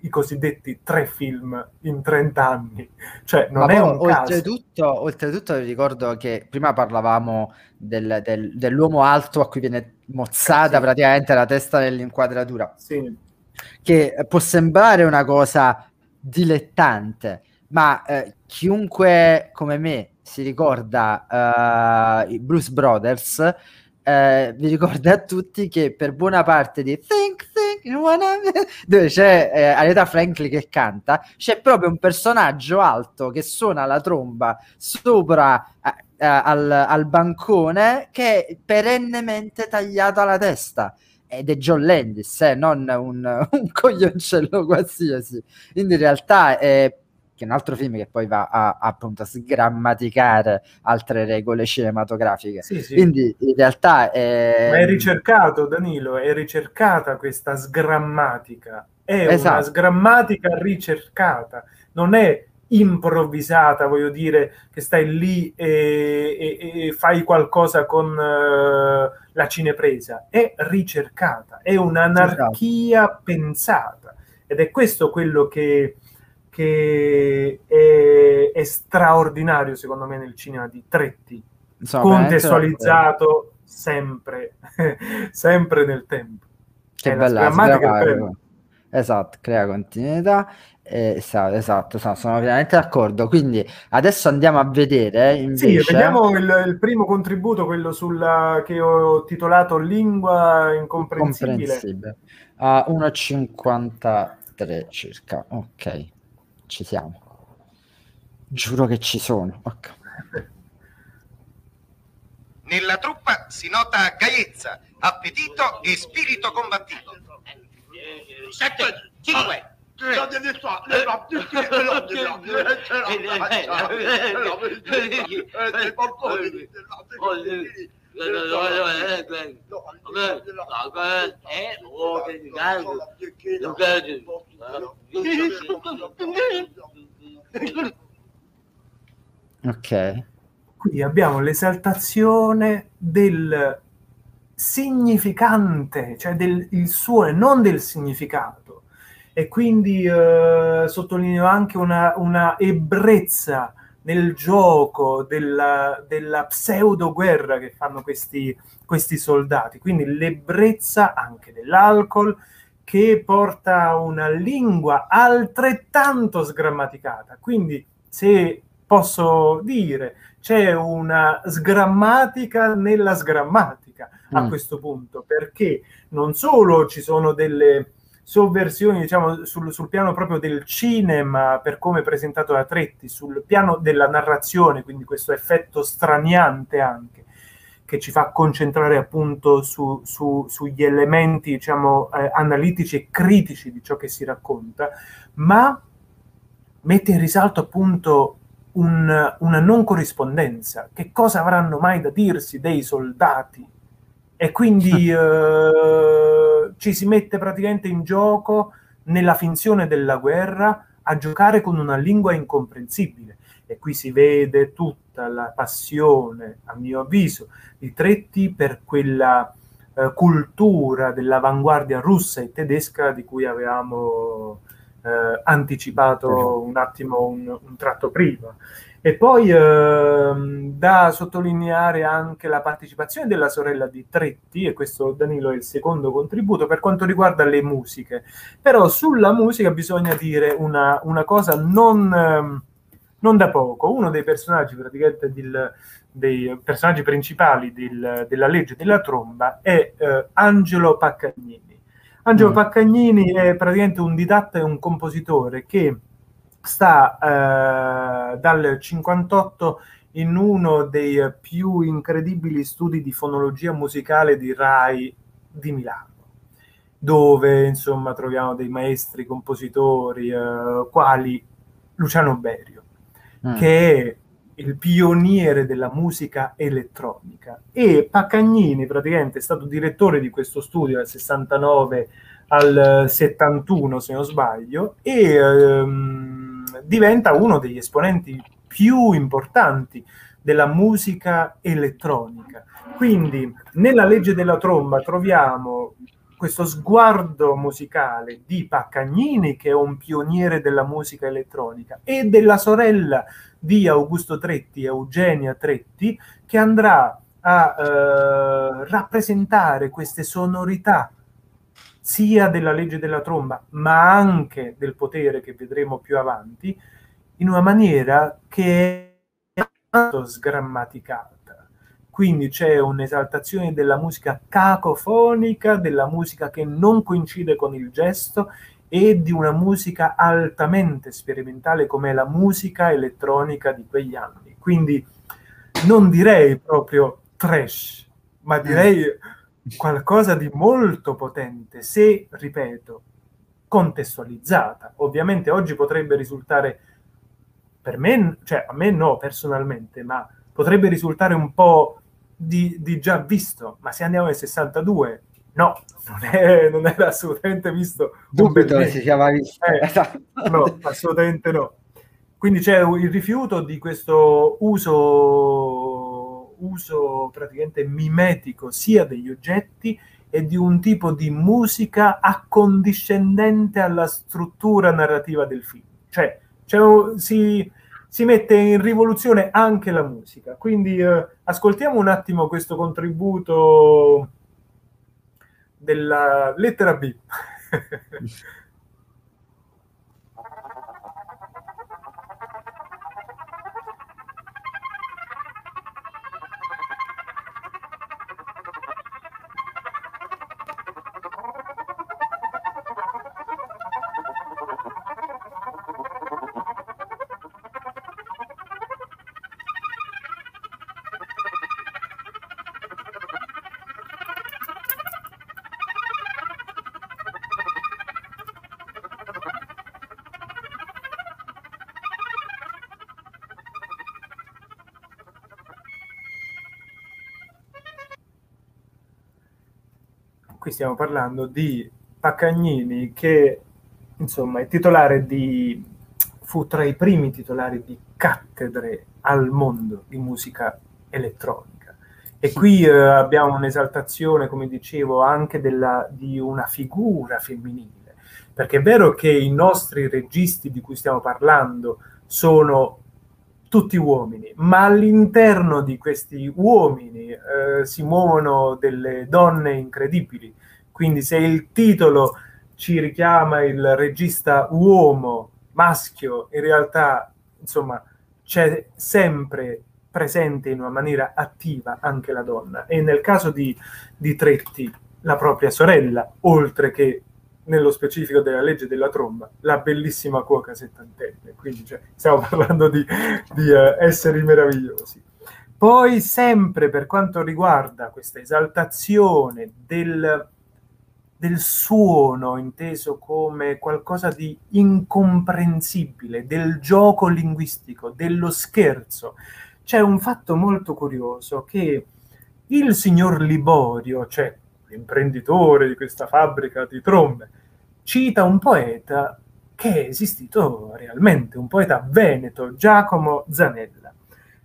Speaker 2: i cosiddetti tre film in 30 anni. Cioè, non Ma è un
Speaker 1: oltretutto, caso. Oltretutto ricordo che prima parlavamo del, del, dell'uomo alto a cui viene mozzata eh sì. praticamente la testa nell'inquadratura. Sì. Che può sembrare una cosa dilettante, ma eh, chiunque come me si ricorda uh, i Bruce Brothers, uh, vi ricorda a tutti che per buona parte di Think, dove c'è eh, Aretha Franklin che canta, c'è proprio un personaggio alto che suona la tromba sopra uh, al, al, bancone che è perennemente tagliata la testa ed è John Landis, eh, non un, un coglioncello qualsiasi. Quindi in realtà è che è un altro film che poi va a, appunto a sgrammaticare altre regole cinematografiche. Sì, sì. Quindi in realtà è...
Speaker 2: Ma è ricercato, Danilo, è ricercata questa sgrammatica. È esatto. una sgrammatica ricercata, non è improvvisata, voglio dire, che stai lì e, e, e fai qualcosa con uh, la cinepresa, è ricercata, è un'anarchia esatto. pensata ed è questo quello che che è, è, straordinario secondo me nel cinema di Tretti, Insomma, contestualizzato sempre, sempre nel tempo.
Speaker 1: Che è bella, bella. Esatto, crea continuità. Eh, esatto, esatto, sono pienamente d'accordo. Quindi adesso andiamo a vedere invece.
Speaker 2: Sì, vediamo il, il primo contributo, quello sulla, che ho titolato Lingua incomprensibile. incomprensibile.
Speaker 1: A 1,53 circa. Ok ci siamo. Giuro che ci sono. Okay.
Speaker 4: Nella truppa si nota gaiezza, appetito e spirito combattivo. Sette, cinque.
Speaker 1: Ok.
Speaker 2: Qui abbiamo l'esaltazione del significante, cioè del il suo e non del significato. E quindi eh, sottolineo anche una, una ebbrezza nel gioco della, della pseudo guerra che fanno questi, questi soldati. Quindi l'ebbrezza anche dell'alcol che porta una lingua altrettanto sgrammaticata. Quindi, se posso dire, c'è una sgrammatica nella sgrammatica a mm. questo punto, perché non solo ci sono delle sovversioni, diciamo, sul, sul, piano proprio del cinema, per come presentato da Tretti, sul piano della narrazione, quindi questo effetto straniante anche, che ci fa concentrare appunto su, su, sugli elementi, diciamo, eh, analitici e critici di ciò che si racconta, ma mette in risalto appunto un, una non corrispondenza. Che cosa avranno mai da dirsi dei soldati? E quindi eh, ci si mette praticamente in gioco nella finzione della guerra a giocare con una lingua incomprensibile. E qui si vede tutta la passione, a mio avviso, di Tretti per quella eh, cultura dell'avanguardia russa e tedesca di cui avevamo eh, anticipato un attimo un, un tratto prima. E poi ehm, da sottolineare anche la partecipazione della sorella di Tretti, e questo Danilo è il secondo contributo per quanto riguarda le musiche. Però sulla musica bisogna dire una, una cosa non, ehm, non, da poco. Uno dei personaggi praticamente del, dei personaggi principali del, della legge della tromba è eh, Angelo Paccagnini. Angelo mm. Paccagnini è praticamente un didatta e un compositore che sta eh, dal 58 in uno dei più incredibili studi di fonologia musicale di RAI di Milano, dove insomma troviamo dei maestri compositori eh, quali Luciano Berio, mm. che è il pioniere della musica elettronica e Paccagnini praticamente è stato direttore di questo studio dal 69 al 71 se non sbaglio e ehm, diventa uno degli esponenti più importanti della musica elettronica. Quindi nella legge della tromba troviamo questo sguardo musicale di Paccagnini, che è un pioniere della musica elettronica, e della sorella di Augusto Tretti, Eugenia Tretti, che andrà a eh, rappresentare queste sonorità sia della legge della tromba, ma anche del potere che vedremo più avanti, in una maniera che è sgrammaticata. Quindi c'è un'esaltazione della musica cacofonica, della musica che non coincide con il gesto e di una musica altamente sperimentale come la musica elettronica di quegli anni. Quindi non direi proprio trash, ma direi qualcosa di molto potente, se, ripeto, contestualizzata. Ovviamente oggi potrebbe risultare, per me, cioè a me no personalmente, ma potrebbe risultare un po' di, di già visto, ma se andiamo nel 62, no, non, è, non era assolutamente visto.
Speaker 1: Dubito si sia visto.
Speaker 2: Eh, esatto. no, assolutamente no. Quindi c'è il rifiuto di questo uso uso praticamente mimetico sia degli oggetti e di un tipo di musica accondiscendente alla struttura narrativa del film. Cioè, cioè si, si, mette in rivoluzione anche la musica. Quindi eh, ascoltiamo un attimo questo contributo della lettera B. qui stiamo parlando di Paccagnini che insomma è titolare di fu tra i primi titolari di cattedre al mondo di musica elettronica. E qui eh, abbiamo un'esaltazione come dicevo anche della, di una figura femminile. Perché è vero che i nostri registi di cui stiamo parlando sono tutti uomini, ma all'interno di questi uomini eh, si muovono delle donne incredibili. Quindi se il titolo ci richiama il regista uomo, maschio, in realtà, insomma, c'è sempre presente in una maniera attiva anche la donna. E nel caso di, di Tretti, la propria sorella, oltre che nello specifico della legge della tromba, la bellissima cuoca settantenne. Quindi cioè, stiamo parlando di, di uh, esseri meravigliosi. Poi sempre per quanto riguarda questa esaltazione del, del suono inteso come qualcosa di incomprensibile, del gioco linguistico, dello scherzo, c'è un fatto molto curioso che il signor Liborio, cioè l'imprenditore di questa fabbrica di trombe, cita un poeta che è esistito realmente, un poeta veneto, Giacomo Zanella.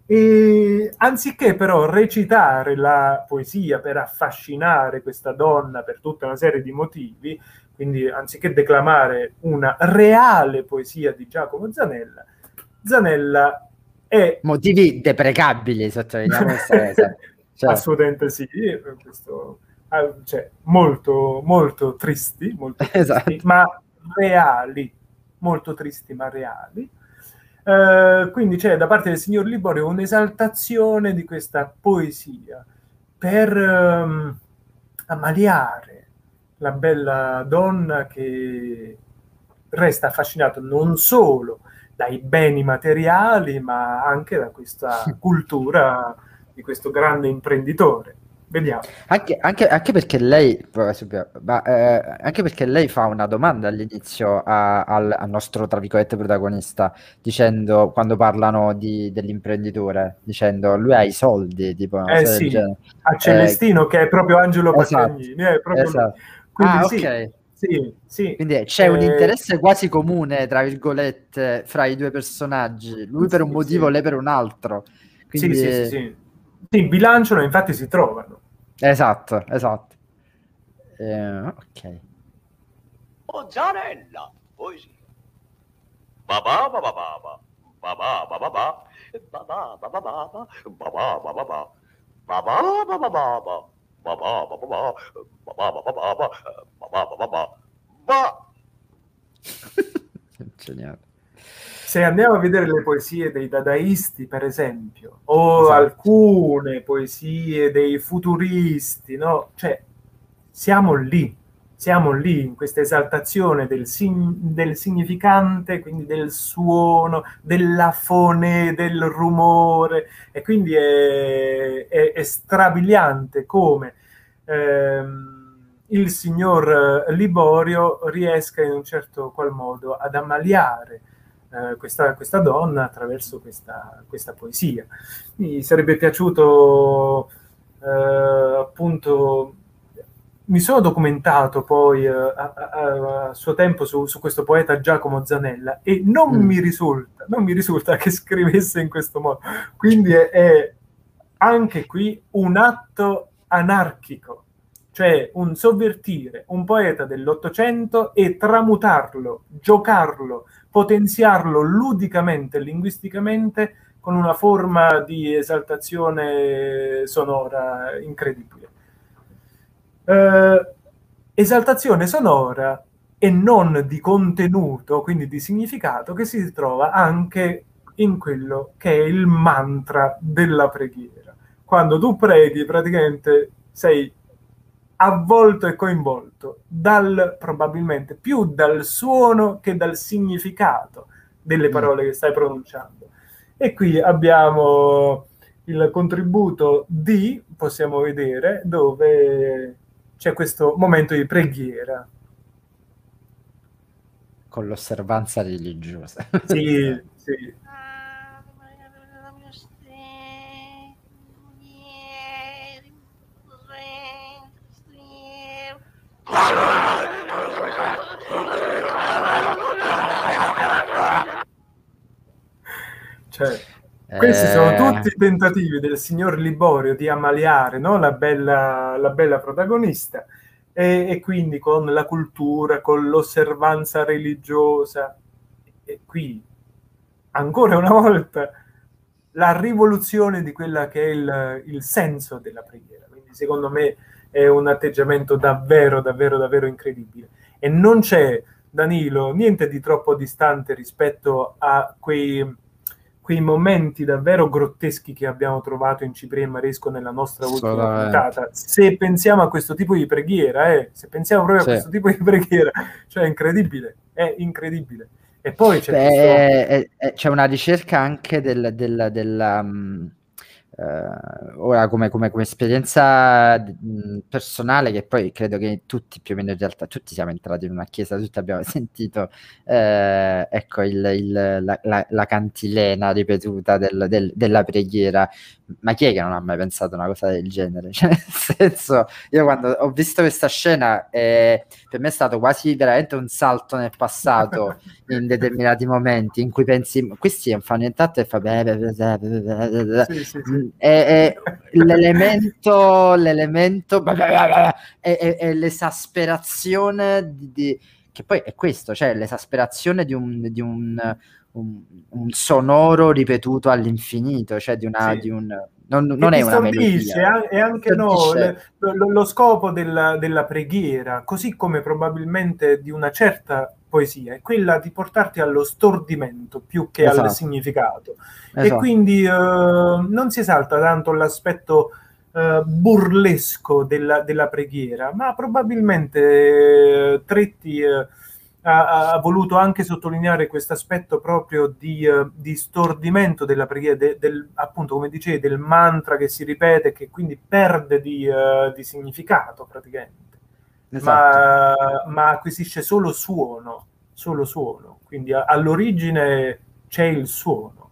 Speaker 2: E anziché però recitare la poesia per affascinare questa donna per tutta una serie di motivi, Quindi anziché declamare una reale poesia di Giacomo Zanella, Zanella è...
Speaker 1: Motivi deprecabili, sottolineiamo questa cosa.
Speaker 2: Cioè. Assolutamente sì, questo, cioè, molto, molto tristi, molto tristi esatto. ma reali, molto tristi ma reali. Uh, quindi c'è da parte del signor Liborio un'esaltazione di questa poesia per um, ammaliare la bella donna che resta affascinato non solo dai beni materiali, ma anche da questa cultura di questo grande imprenditore. Vediamo.
Speaker 1: Anche, anche, anche perché lei, ma, eh, anche perché lei fa una domanda all'inizio a, al, al, nostro, tra virgolette, protagonista, dicendo, quando parlano di, dell'imprenditore, dicendo lui ha i soldi, tipo...
Speaker 2: Eh sì, a Celestino, eh, che è proprio Angelo esatto, Paccagnini. È proprio esatto.
Speaker 1: Quindi ah, sì, ok. Sì, sì. Quindi c'è eh, un interesse quasi comune, tra virgolette, fra i due personaggi. Lui per un sì, motivo, sì. lei per un altro. Quindi...
Speaker 2: Sì, sì, sì. Sì, bilanciano, infatti si trovano.
Speaker 1: Esatto, esatto. Eh, ok.
Speaker 5: Mozzarella, poesia. Babà, babà, babà. Babà, babà, babà. Babà, babà, babà. Babà, babà, babà. Babà, babà, babà. Babà, babà, babà. Babà, babà, babà. Babà, babà, babà. Ba.
Speaker 1: Geniale
Speaker 2: se andiamo a vedere le poesie dei dadaisti, per esempio, o esatto. alcune poesie dei futuristi, no? Cioè, siamo lì, siamo lì in questa esaltazione del, sign- del significante, quindi del suono, della fone, del rumore, e quindi è, è, è strabiliante come ehm, il signor Liborio riesca in un certo qual modo ad ammaliare eh, questa, questa, donna attraverso questa, questa, poesia. Mi sarebbe piaciuto eh, appunto mi sono documentato poi uh, a, a, a, suo tempo su, su, questo poeta Giacomo Zanella e non, mm. mi risulta, non mi risulta che scrivesse in questo modo. Quindi è, è anche qui un atto anarchico, cioè un sovvertire un poeta dell'Ottocento e tramutarlo, giocarlo, potenziarlo ludicamente, linguisticamente, con una forma di esaltazione sonora incredibile. Eh, esaltazione sonora e non di contenuto, quindi di significato, che si trova anche in quello che è il mantra della preghiera. Quando tu preghi, praticamente sei avvolto e coinvolto dal, probabilmente più dal suono che dal significato delle mm. parole che stai pronunciando. E qui abbiamo il contributo di, possiamo vedere, dove c'è questo momento di preghiera.
Speaker 1: Con l'osservanza religiosa.
Speaker 2: Sì, sì. Cioè, questi sono eh. tutti i tentativi del signor Liborio di ammaliare no? la, bella, la, bella, protagonista e, e, quindi con la cultura, con l'osservanza religiosa. E qui, ancora una volta, la rivoluzione di quella che è il, il senso della preghiera. Quindi secondo me è un atteggiamento davvero, davvero, davvero incredibile. E non c'è, Danilo, niente di troppo distante rispetto a quei, quei momenti davvero grotteschi che abbiamo trovato in Cipriano e Maresco nella nostra ultima puntata. Se pensiamo a questo tipo di preghiera, eh, se pensiamo proprio sì. a questo tipo di preghiera, cioè è incredibile, è incredibile. E poi c'è,
Speaker 1: Beh, questo... è, è, c'è una ricerca anche del, del, del um Uh, ora come, come, come esperienza mh, personale che poi credo che tutti più o meno in realtà tutti siamo entrati in una chiesa tutti abbiamo sentito eh, ecco il, il, la, la, la, cantilena ripetuta del, del, della preghiera ma chi è che non ha mai pensato una cosa del genere cioè, nel senso io quando ho visto questa scena eh, per me è stato quasi veramente un salto nel passato in determinati momenti in cui pensi questi fanno nient'altro e fa beh. Sì, sì, sì mm, l'elemento, l'elemento è l'esasperazione di, di, che poi è questo, cioè l'esasperazione di un, di un, un, un sonoro ripetuto all'infinito, cioè di una,
Speaker 2: Sì.
Speaker 1: di un non, non è una melodia.
Speaker 2: E anche no, lo, lo scopo della, della preghiera, così come probabilmente di una certa poesia, è quella di portarti allo stordimento più che
Speaker 1: Esatto.
Speaker 2: al significato. E
Speaker 1: Esatto.
Speaker 2: quindi eh, non si esalta tanto l'aspetto eh, burlesco della, della preghiera, ma probabilmente eh, Tretti eh, ha, ha voluto anche sottolineare questo aspetto proprio di, eh, di stordimento della preghiera, de- del, appunto come dicevi, del mantra che si ripete, che quindi perde di, eh, di significato praticamente
Speaker 1: Esatto.
Speaker 2: ma, ma acquisisce solo suono, solo suono. Quindi a- all'origine c'è il suono.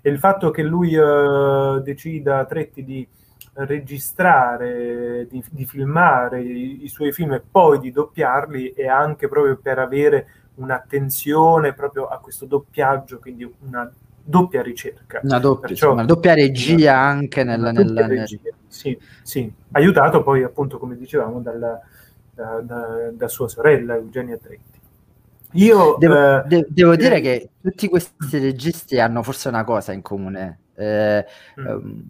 Speaker 2: E il fatto che lui eh, decida, Tretti, di registrare, di, di filmare i, i suoi film e poi di doppiarli è anche proprio per avere un'attenzione proprio a questo doppiaggio, quindi una doppia ricerca.
Speaker 1: Una doppia,
Speaker 2: Perciò-
Speaker 1: una doppia regia anche nel,
Speaker 2: Una
Speaker 1: nel-
Speaker 2: doppia
Speaker 1: nel-
Speaker 2: regia, Sì, sì, aiutato poi appunto come dicevamo dalla- da, da- da sua sorella Eugenia Tretti. Io
Speaker 1: Devo,
Speaker 2: eh,
Speaker 1: de- devo dire
Speaker 2: direi-
Speaker 1: che tutti questi registi hanno forse una cosa in comune, eh,
Speaker 2: Mm.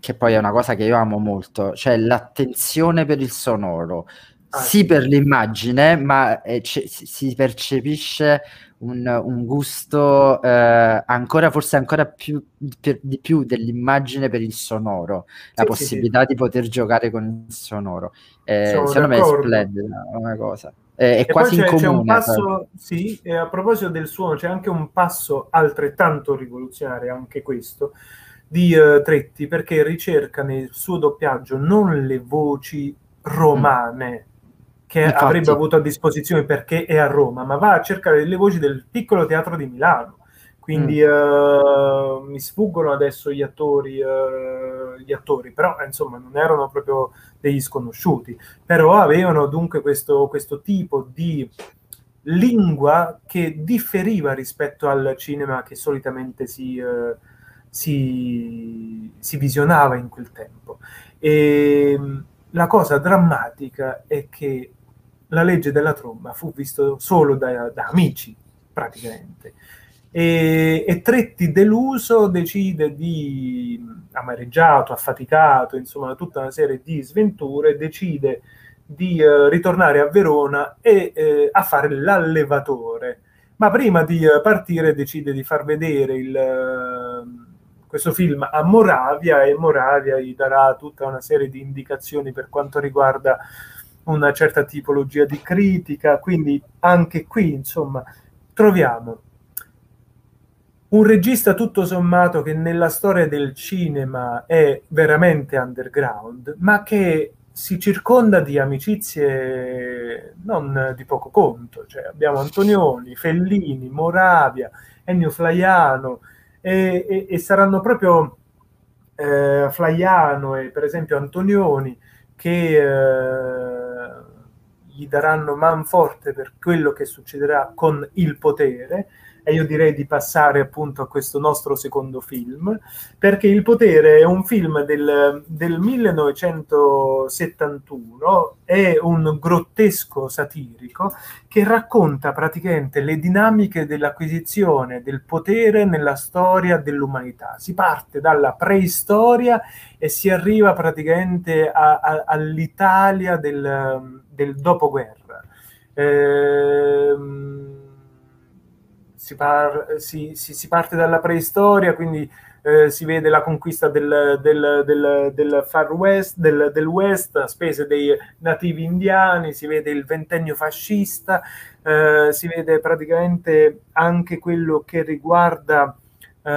Speaker 1: Che poi è una cosa che io amo molto, cioè l'attenzione per il sonoro,
Speaker 2: Ah,
Speaker 1: sì
Speaker 2: sì.
Speaker 1: per l'immagine, ma eh, ce- si percepisce un, un gusto eh, ancora, forse ancora più, per- di più dell'immagine per il sonoro, la
Speaker 2: Sì, sì,
Speaker 1: possibilità di poter giocare con il sonoro. Eh, secondo me è splendida come cosa. Eh, è
Speaker 2: E
Speaker 1: quasi
Speaker 2: c'è,
Speaker 1: in
Speaker 2: c'è un passo, sì, e a proposito del suono, c'è anche un passo altrettanto rivoluzionario, anche questo, di eh, Tretti, perché ricerca nel suo doppiaggio non le voci romane che
Speaker 1: Infatti.
Speaker 2: avrebbe avuto a disposizione perché è a Roma, ma va a cercare le voci del piccolo teatro di Milano. Quindi eh, mi sfuggono adesso gli attori, eh, gli attori, però insomma non erano proprio degli sconosciuti, però avevano dunque questo, questo tipo di lingua che differiva rispetto al cinema che solitamente si, eh, si, si visionava in quel tempo. E mh, la cosa drammatica è che la legge della tromba fu visto solo da, da amici, praticamente. E, e Tretti deluso decide di, amareggiato, affaticato, insomma tutta una serie di sventure, decide di eh, ritornare a Verona e eh, a fare l'allevatore. Ma prima di eh, partire decide di far vedere il, eh, questo film a Moravia e Moravia gli darà tutta una serie di indicazioni per quanto riguarda una certa tipologia di critica, quindi anche qui, insomma, troviamo un regista tutto sommato che nella storia del cinema è veramente underground, ma che si circonda di amicizie non di poco conto. Cioè, abbiamo Antonioni, Fellini, Moravia, Ennio Flaiano e, e- e saranno proprio eh, Flaiano e per esempio Antonioni che eh, gli daranno man forte per quello che succederà con il potere e io direi di passare appunto a questo nostro secondo film perché Il potere è un film del, del 1971 è un grottesco satirico che racconta praticamente le dinamiche dell'acquisizione del potere nella storia dell'umanità. Si parte dalla preistoria e si arriva praticamente a- a- all'Italia del, del dopoguerra. Ehm, si, par- si- si- parte dalla preistoria, quindi eh, si vede la conquista del, del- del- del Far West, del, del West a spese dei nativi indiani, si vede il ventennio fascista, eh, si vede praticamente anche quello che riguarda eh,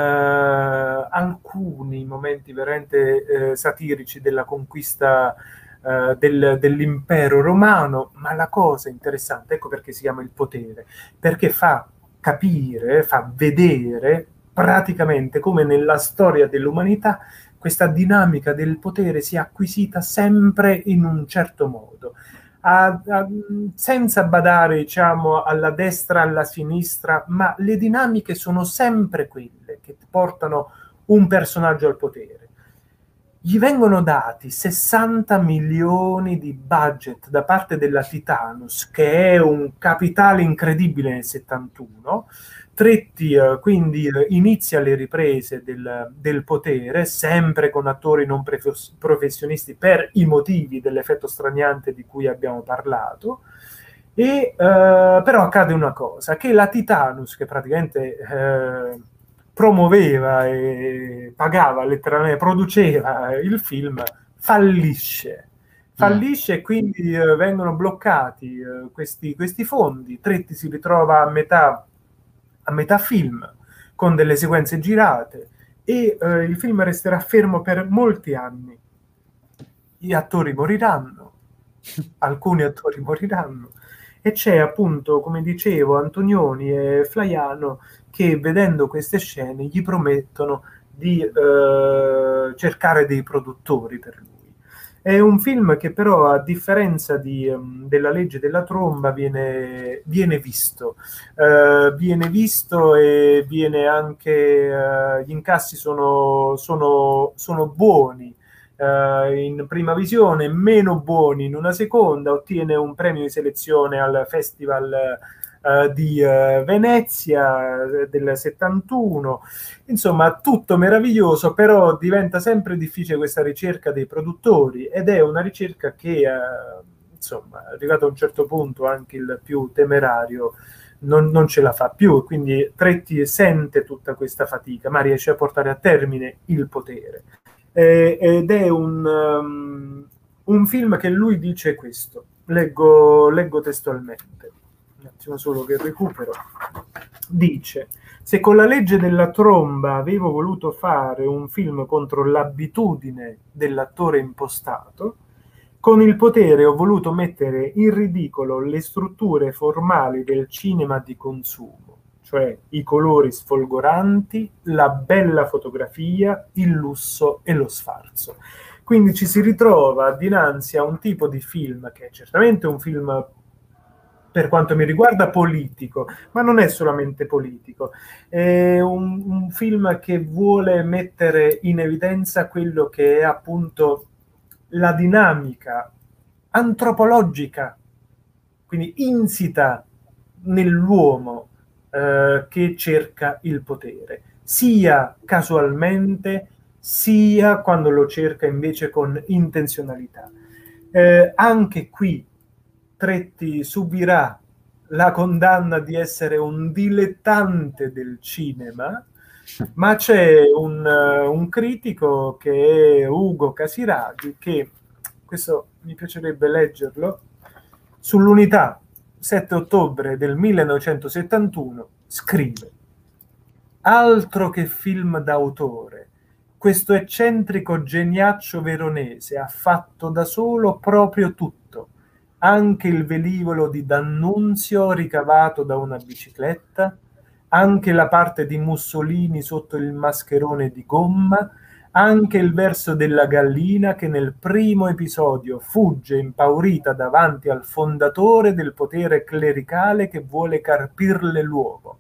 Speaker 2: alcuni momenti veramente eh, satirici della conquista eh, del- dell'impero romano, ma la cosa interessante, ecco perché si chiama il potere, perché fa capire, fa vedere praticamente come nella storia dell'umanità questa dinamica del potere sia acquisita sempre in un certo modo, a- a- senza badare diciamo alla destra, alla sinistra, ma le dinamiche sono sempre quelle che portano un personaggio al potere. Gli vengono dati 60 milioni di budget da parte della Titanus, che è un capitale incredibile nel 71. Tretti eh, quindi eh, inizia le riprese del, del, potere, sempre con attori non professionisti per i motivi dell'effetto straniante di cui abbiamo parlato. E, eh, però accade una cosa, che la Titanus, che praticamente eh, promuoveva e pagava letteralmente, produceva il film, fallisce. Fallisce e quindi eh, vengono bloccati eh, questi, questi, fondi. Tretti si ritrova a metà, a metà film con delle sequenze girate e eh, il film resterà fermo per molti anni. Gli attori moriranno, alcuni attori moriranno e c'è appunto, come dicevo, Antonioni e Flaiano che vedendo queste scene gli promettono di eh, cercare dei produttori per lui. È un film che però, a differenza di, um, della legge della tromba, viene, viene visto. Uh, viene visto e viene anche... Uh, gli incassi sono, sono, sono buoni. Uh, in prima visione, meno buoni in una seconda, ottiene un premio di selezione al Festival uh, di uh, Venezia eh, del 71, insomma tutto meraviglioso, però diventa sempre difficile questa ricerca dei produttori ed è una ricerca che, insomma, arrivato a un certo punto anche il più temerario non, non, ce la fa più, quindi Tretti sente tutta questa fatica, ma riesce a portare a termine il potere. Eh, ed è un, um, un, film che lui dice questo, leggo, leggo testualmente un attimo solo che recupero, dice se con la legge della tromba avevo voluto fare un film contro l'abitudine dell'attore impostato, con il potere ho voluto mettere in ridicolo le strutture formali del cinema di consumo, cioè i colori sfolgoranti, la bella fotografia, il lusso e lo sfarzo. Quindi ci si ritrova dinanzi a un tipo di film che è certamente un film per quanto mi riguarda, politico, ma non è solamente politico, è un, un, film che vuole mettere in evidenza quello che è appunto la dinamica antropologica, quindi insita nell'uomo eh, che cerca il potere, sia casualmente, sia quando lo cerca invece con intenzionalità. Eh, anche qui Tretti subirà la condanna di essere un dilettante del cinema, ma c'è un, uh, un critico che è Ugo Casiraghi che, questo mi piacerebbe leggerlo, sull'unità 7 ottobre del 1971 scrive altro che film d'autore. Questo eccentrico geniaccio veronese ha fatto da solo proprio tutto anche il velivolo di D'Annunzio ricavato da una bicicletta, anche la parte di Mussolini sotto il mascherone di gomma, anche il verso della gallina che nel primo episodio fugge impaurita davanti al fondatore del potere clericale che vuole carpirle l'uovo.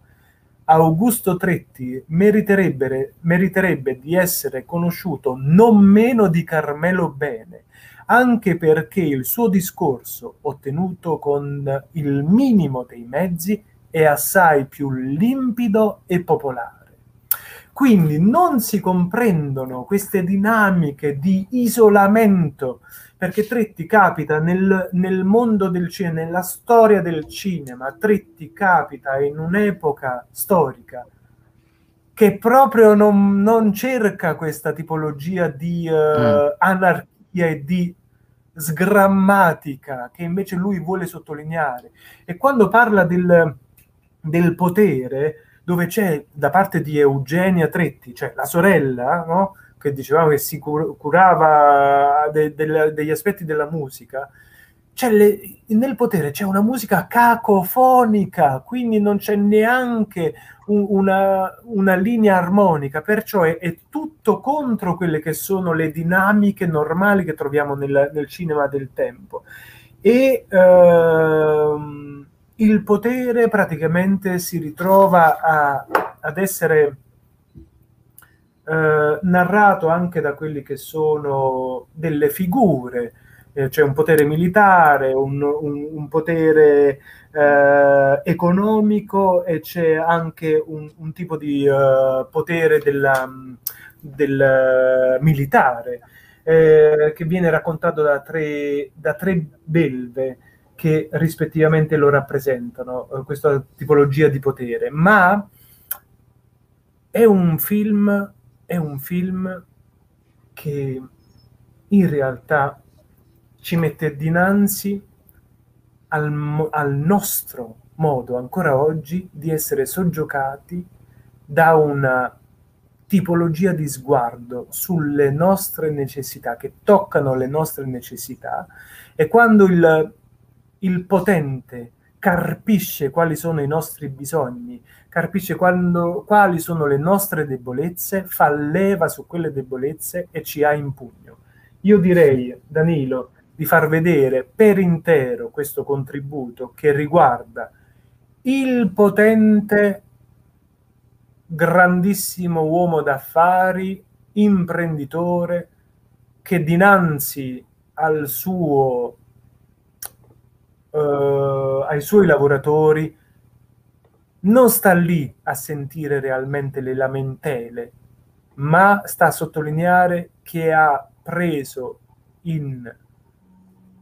Speaker 2: Augusto Tretti meriterebbe, meriterebbe di essere conosciuto non meno di Carmelo Bene, anche perché il suo discorso, ottenuto con il minimo dei mezzi, è assai più limpido e popolare. Quindi non si comprendono queste dinamiche di isolamento, perché Tretti capita nel, nel mondo del cinema, nella storia del cinema, Tretti capita in un'epoca storica che proprio non, non cerca questa tipologia di uh, mm. anarchia e di sgrammatica che invece lui vuole sottolineare. E quando parla del, del potere, dove c'è da parte di Eugenia Tretti, cioè la sorella, no? che dicevamo che si curava de, de, degli aspetti della musica, le, nel potere c'è una musica cacofonica, quindi non c'è neanche un, una, una, linea armonica, perciò è, è, tutto contro quelle che sono le dinamiche normali che troviamo nel, nel cinema del tempo. E ehm, il potere praticamente si ritrova a, ad essere eh, narrato anche da quelli che sono delle figure, eh, c'è un potere militare, un, un, un potere eh, economico e c'è anche un, un tipo di eh, potere della, del militare eh, che viene raccontato da tre, da tre belve che rispettivamente lo rappresentano, eh, questa tipologia di potere, ma è un film, è un film che in realtà ci mette dinanzi al, al nostro modo ancora oggi di essere soggiocati da una tipologia di sguardo sulle nostre necessità, che toccano le nostre necessità, e quando il, il potente carpisce quali sono i nostri bisogni, carpisce quando, quali sono le nostre debolezze, fa leva su quelle debolezze e ci ha in pugno. Io direi, Danilo, di far vedere per intero questo contributo che riguarda il potente grandissimo uomo d'affari, imprenditore, che dinanzi al suo, eh, ai suoi lavoratori non sta lì a sentire realmente le lamentele, ma sta a sottolineare che ha preso in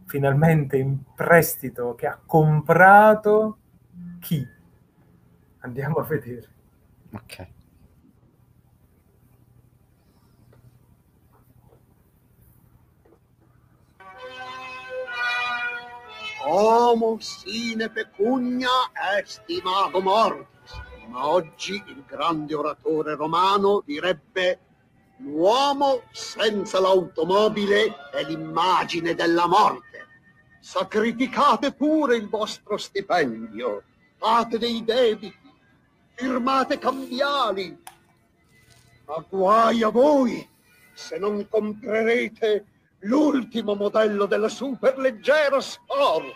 Speaker 2: finalmente in prestito, che ha comprato chi? Andiamo a vedere.
Speaker 1: Ok.
Speaker 6: Homo sine pecunia est imago mortis, ma oggi il grande oratore romano direbbe l'uomo senza l'automobile è l'immagine della morte. Sacrificate pure il vostro stipendio, fate dei debiti, firmate cambiali. Ma guai a voi se non comprerete l'ultimo modello della superleggera Sport.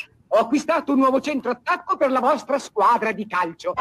Speaker 6: ho acquistato un nuovo centro attacco per la vostra squadra di calcio.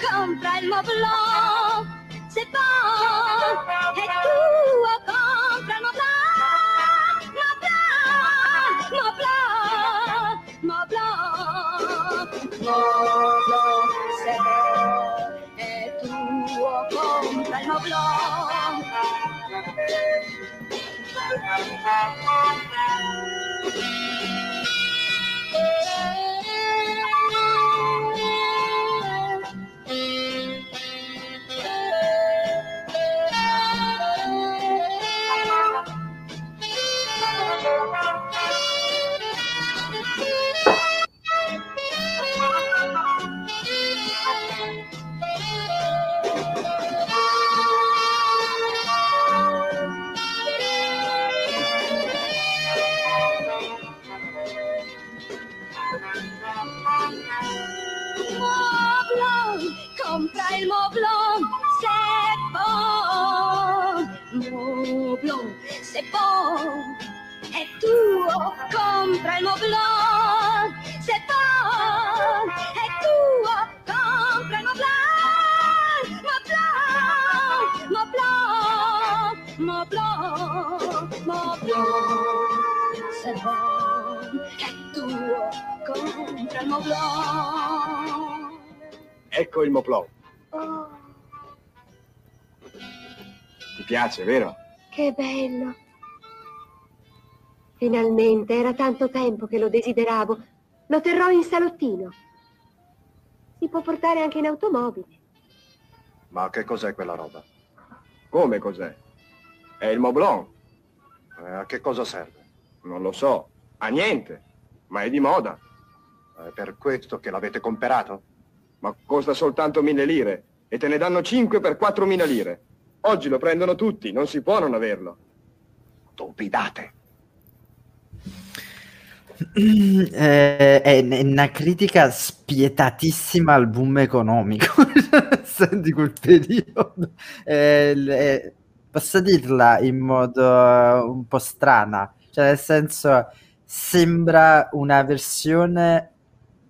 Speaker 7: comprends-moi blanc, c'est pas, et tout comprends-moi blanc, moi blanc, moi blanc, moi blanc, moi blanc, c'est bon, et tout comprends-moi blanc.
Speaker 6: Ecco il Moplon.
Speaker 7: Oh,
Speaker 6: Ti piace, vero?
Speaker 8: Che bello. Finalmente, era tanto tempo che lo desideravo. Lo terrò in salottino. Si può portare anche in automobile.
Speaker 9: Ma che cos'è quella roba?
Speaker 6: Come cos'è? È il Moblon.
Speaker 9: Eh, a che cosa serve?
Speaker 6: Non lo so. A niente. Ma è di moda.
Speaker 9: È per questo che l'avete comperato?
Speaker 6: Ma costa soltanto mille lire. E te ne danno cinque per quattromila lire. Oggi lo prendono tutti. Non si può non averlo.
Speaker 9: Stupidate.
Speaker 1: Eh, è una critica spietatissima al boom economico di quel periodo. Eh, eh, posso dirla in modo eh, un po' strana, cioè nel senso sembra una versione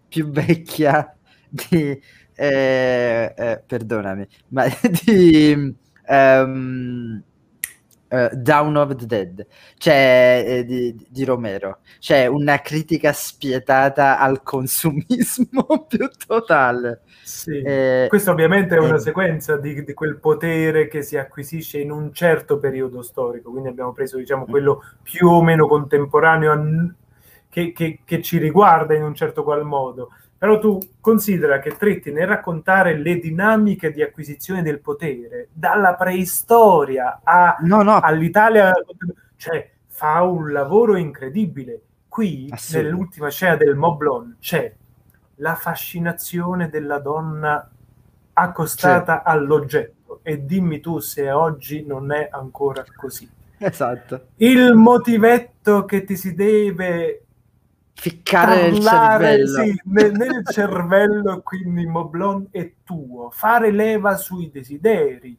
Speaker 1: più vecchia di eh, eh, perdonami, ma di ehm, eh, Down of the Dead, cioè eh, di, di Romero, cioè una critica spietata al consumismo più totale.
Speaker 2: Sì.
Speaker 1: Eh,
Speaker 2: Questa ovviamente è una
Speaker 1: eh.
Speaker 2: sequenza di, di quel potere che si acquisisce in un certo periodo storico, quindi abbiamo preso diciamo
Speaker 1: Mm.
Speaker 2: quello più o meno contemporaneo a che, che- che ci riguarda in un certo qual modo. Però tu considera che Tretti nel raccontare le dinamiche di acquisizione del potere dalla preistoria a-
Speaker 1: No, no,
Speaker 2: all'Italia, cioè fa un lavoro incredibile. Qui, nell'ultima scena del Moblon, c'è la fascinazione della donna accostata all'oggetto e dimmi tu se oggi non è ancora così.
Speaker 1: esatto.
Speaker 2: Il motivetto che ti si deve
Speaker 1: Ficcare nel
Speaker 2: parlare
Speaker 1: cervello.
Speaker 2: sì, nel, nel cervello, quindi Moblon è tuo. Fare leva sui desideri.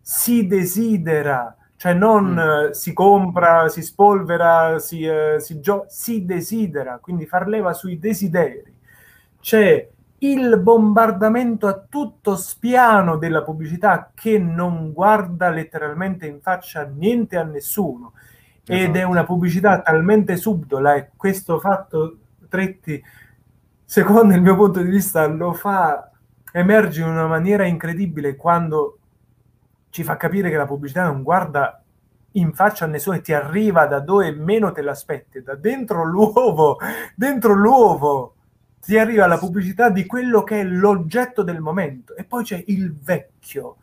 Speaker 2: Si desidera, cioè non
Speaker 1: Mm.
Speaker 2: eh, si compra, si spolvera, si, eh, si, gio- si desidera, quindi far leva sui desideri. C'è il bombardamento a tutto spiano della pubblicità che non guarda letteralmente in faccia niente a nessuno ed
Speaker 1: Esatto.
Speaker 2: è una pubblicità talmente subdola e questo fatto Tretti secondo il mio punto di vista lo fa emerge in una maniera incredibile quando ci fa capire che la pubblicità non guarda in faccia a nessuno e ti arriva da dove meno te l'aspetti, da dentro l'uovo, dentro l'uovo ti arriva la pubblicità di quello che è l'oggetto del momento e poi c'è il vecchio,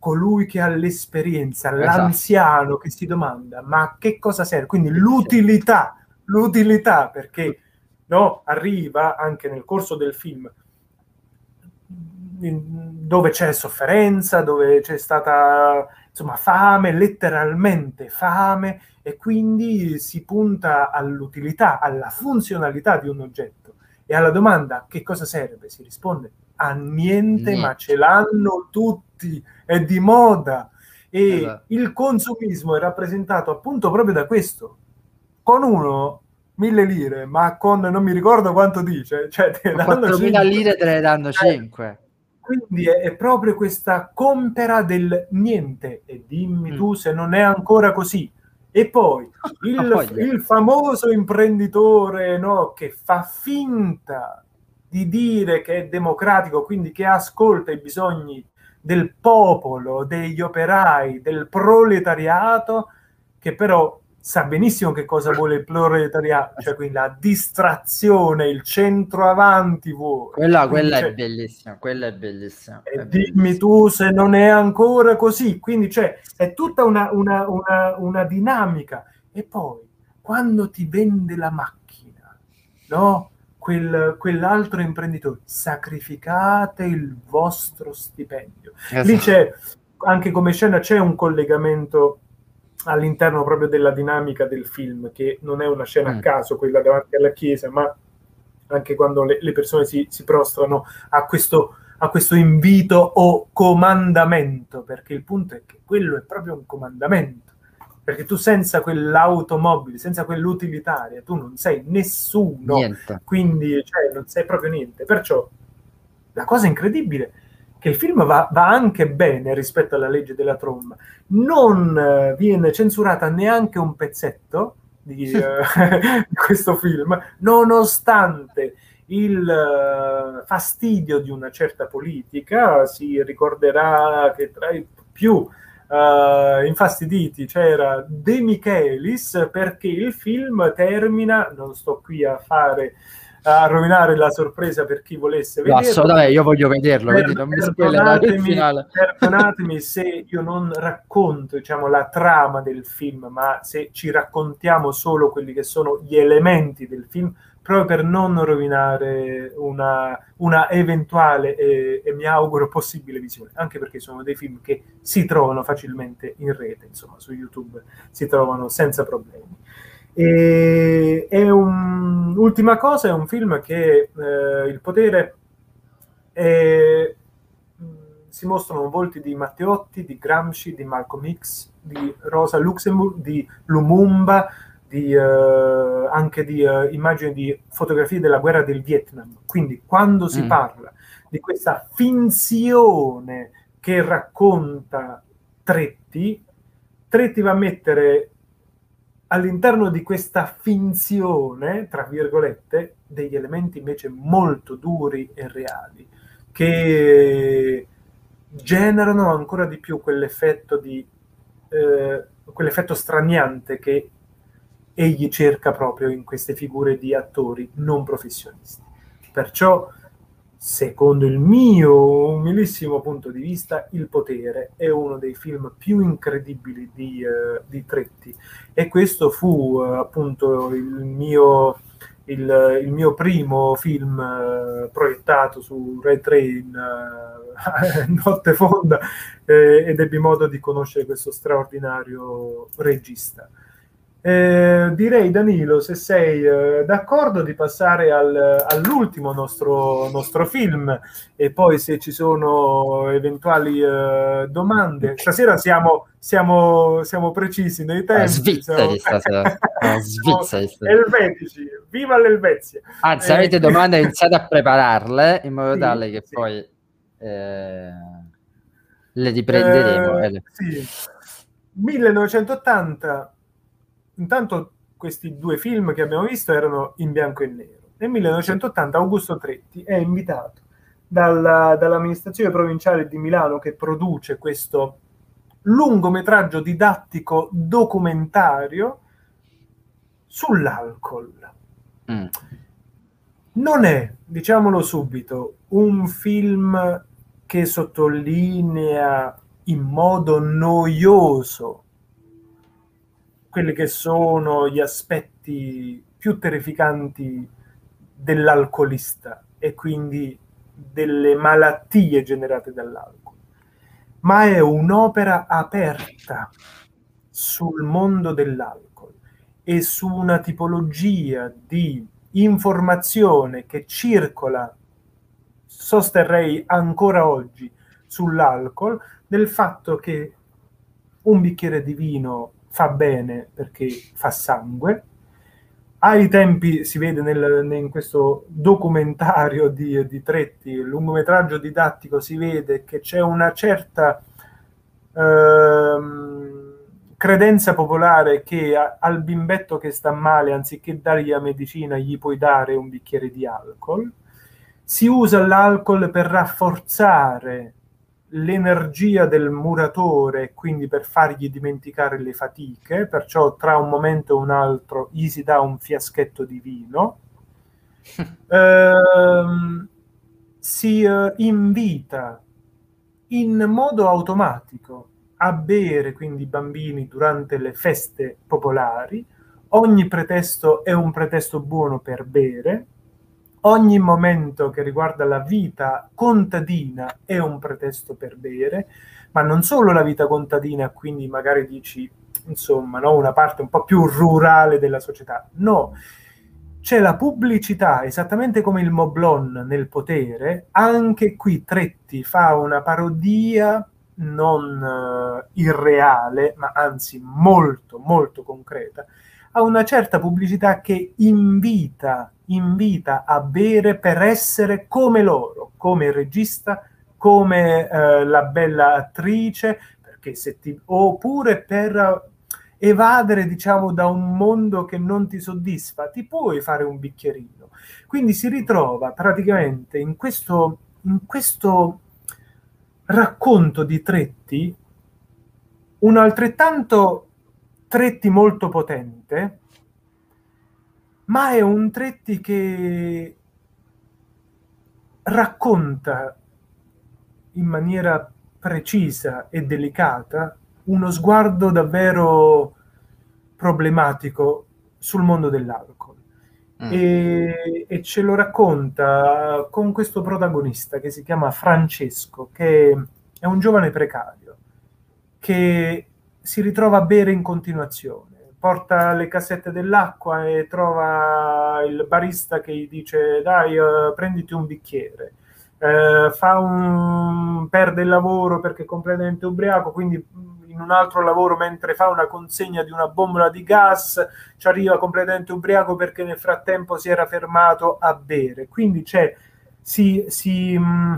Speaker 2: colui che ha l'esperienza,
Speaker 1: Esatto.
Speaker 2: l'anziano che si domanda ma a che cosa serve? Quindi l'utilità, l'utilità perché no, arriva anche nel corso del film dove c'è sofferenza, dove c'è stata insomma fame, letteralmente fame, e quindi si punta all'utilità, alla funzionalità di un oggetto e alla domanda che cosa serve si risponde a niente,
Speaker 1: Niente.
Speaker 2: ma ce l'hanno tutti, è di moda. E
Speaker 1: Esatto.
Speaker 2: il consumismo è rappresentato appunto proprio da questo, con uno mille lire, ma con non mi ricordo quanto dice, cioè te ne danno
Speaker 1: 4.000
Speaker 2: cinque.
Speaker 1: lire te ne danno
Speaker 2: Eh,
Speaker 1: 5.
Speaker 2: quindi è, è proprio questa compera del niente e dimmi
Speaker 1: Mm.
Speaker 2: tu se non è ancora così. E poi il, il famoso imprenditore no, che fa finta di dire che è democratico, quindi che ascolta i bisogni del popolo, degli operai, del proletariato, che però sa benissimo che cosa vuole il proletariato, cioè quindi la distrazione, il centro avanti vuole.
Speaker 1: Quella,
Speaker 2: Quindi
Speaker 1: quella
Speaker 2: c'è-
Speaker 1: è bellissima, quella è bellissima.
Speaker 2: e
Speaker 1: è
Speaker 2: dimmi
Speaker 1: bellissima.
Speaker 2: tu se non è ancora così. Quindi c'è, è tutta una, una- una- una dinamica. E poi, quando ti vende la macchina, no? Quel- quell'altro imprenditore, sacrificate il vostro stipendio. Lì
Speaker 1: Esatto.
Speaker 2: c'è, anche come scena, c'è un collegamento all'interno proprio della dinamica del film, che non è una scena
Speaker 1: Mm.
Speaker 2: a caso, quella davanti alla chiesa, ma anche quando le, le persone si, si prostrano a questo, a questo invito o comandamento, perché il punto è che quello è proprio un comandamento, perché tu senza quell'automobile, senza quell'utilitaria, tu non sei nessuno,
Speaker 1: Niente.
Speaker 2: quindi cioè, non sei proprio niente. Perciò la cosa incredibile che il film va, va anche bene rispetto alla legge della tromba, non eh, viene censurata neanche un pezzetto di, eh, di questo film, nonostante il eh, fastidio di una certa politica, si ricorderà che tra i più eh, infastiditi c'era De Michelis perché il film termina, non sto qui a fare a rovinare la sorpresa per chi volesse vederlo.
Speaker 1: assolutamente, io voglio vederlo,
Speaker 2: Per-
Speaker 1: il
Speaker 2: perdonatemi, perdonatemi se io non racconto diciamo, la trama del film, ma se ci raccontiamo solo quelli che sono gli elementi del film, proprio per non rovinare una, una eventuale e, e mi auguro possibile visione, anche perché sono dei film che si trovano facilmente in rete, insomma, su YouTube si trovano senza problemi. E, è un, ultima cosa, è un film che eh, il potere è- mh, si mostrano volti di Matteotti, di Gramsci, di Malcolm X, di Rosa Luxemburg, di Lumumba, di, eh, anche di eh, immagini di fotografie della guerra del Vietnam. Quindi quando si
Speaker 1: Mm.
Speaker 2: parla di questa finzione che racconta Tretti, Tretti va a mettere all'interno di questa finzione, tra virgolette, degli elementi invece molto duri e reali, che generano ancora di più quell'effetto di eh, quell'effetto straniante che egli cerca proprio in queste figure di attori non professionisti. Perciò, secondo il mio umilissimo punto di vista, Il potere è uno dei film più incredibili di, eh, di Tretti e questo fu eh, appunto il mio, il, il mio primo film eh, proiettato su Red Train eh, notte fonda eh, ed ebbi modo di conoscere questo straordinario regista. Eh, direi Danilo, se sei eh, d'accordo di passare al- all'ultimo nostro, nostro film e poi se ci sono eventuali eh, domande. Stasera siamo, siamo, siamo precisi nei tempi.
Speaker 1: svizzeri
Speaker 2: siamo-
Speaker 1: stasera. No, svizzeri.
Speaker 2: Elvetici, viva l'Elvezia!
Speaker 1: Anzi, se
Speaker 2: Eh,
Speaker 1: avete domande iniziate a prepararle in modo
Speaker 2: Sì,
Speaker 1: tale che
Speaker 2: sì.
Speaker 1: poi eh, le riprenderemo.
Speaker 2: Eh, sì. 1980, intanto questi due film che abbiamo visto erano in bianco e nero. Nel 1980 Augusto Tretti è invitato dalla- dall'amministrazione provinciale di Milano che produce questo lungometraggio didattico documentario sull'alcol.
Speaker 1: Mm.
Speaker 2: Non è, diciamolo subito, un film che sottolinea in modo noioso quelli che sono gli aspetti più terrificanti dell'alcolista e quindi delle malattie generate dall'alcol, ma è un'opera aperta sul mondo dell'alcol e su una tipologia di informazione che circola, sosterrei ancora oggi, sull'alcol, del fatto che un bicchiere di vino fa bene perché fa sangue. Ai tempi si vede nel- in questo documentario di, di Tretti, lungometraggio didattico, si vede che c'è una certa ehm, credenza popolare che a- al bimbetto che sta male, anziché dargli la medicina, gli puoi dare un bicchiere di alcol. Si usa l'alcol per rafforzare l'energia del muratore quindi per fargli dimenticare le fatiche, perciò tra un momento e un altro gli si dà un fiaschetto di vino. Ehm, si eh, invita in modo automatico a bere quindi i bambini durante le feste popolari. Ogni pretesto è un pretesto buono per bere. Ogni momento che riguarda la vita contadina è un pretesto per bere, ma non solo la vita contadina, quindi magari dici, insomma, no, una parte un po' più rurale della società. No, c'è la pubblicità, esattamente come il Moblon nel potere, anche qui Tretti fa una parodia non eh, irreale, ma anzi molto, molto concreta, a una certa pubblicità che invita, invita a bere per essere come loro, come il regista come eh, la bella attrice, ti, oppure per evadere, diciamo, da un mondo che non ti soddisfa, ti puoi fare un bicchierino. Quindi si ritrova praticamente in questo, in questo racconto di Tretti un altrettanto Tretti molto potente, ma è un Tretti che racconta in maniera precisa e delicata uno sguardo davvero problematico sul mondo dell'alcol. Mm. E, e, ce lo racconta con questo protagonista che si chiama Francesco, che è un giovane precario, che si ritrova a bere in continuazione. Porta le cassette dell'acqua e trova il barista che gli dice dai, uh, prenditi un bicchiere. Fa un... perde il lavoro perché è completamente ubriaco, quindi in un altro lavoro mentre fa una consegna di una bombola di gas, ci arriva completamente ubriaco perché nel frattempo si era fermato a bere. Quindi c'è, si, si, mh, mm,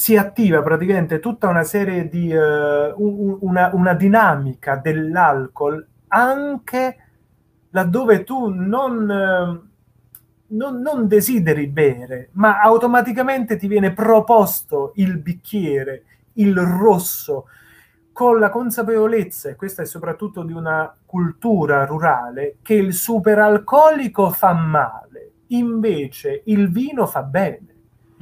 Speaker 2: si attiva praticamente tutta una serie di uh, una, una dinamica dell'alcol anche laddove tu non... Non, non, desideri bere, ma automaticamente ti viene proposto il bicchiere, il rosso, con la consapevolezza, e questa è soprattutto di una cultura rurale, che il superalcolico fa male, invece il vino fa bene.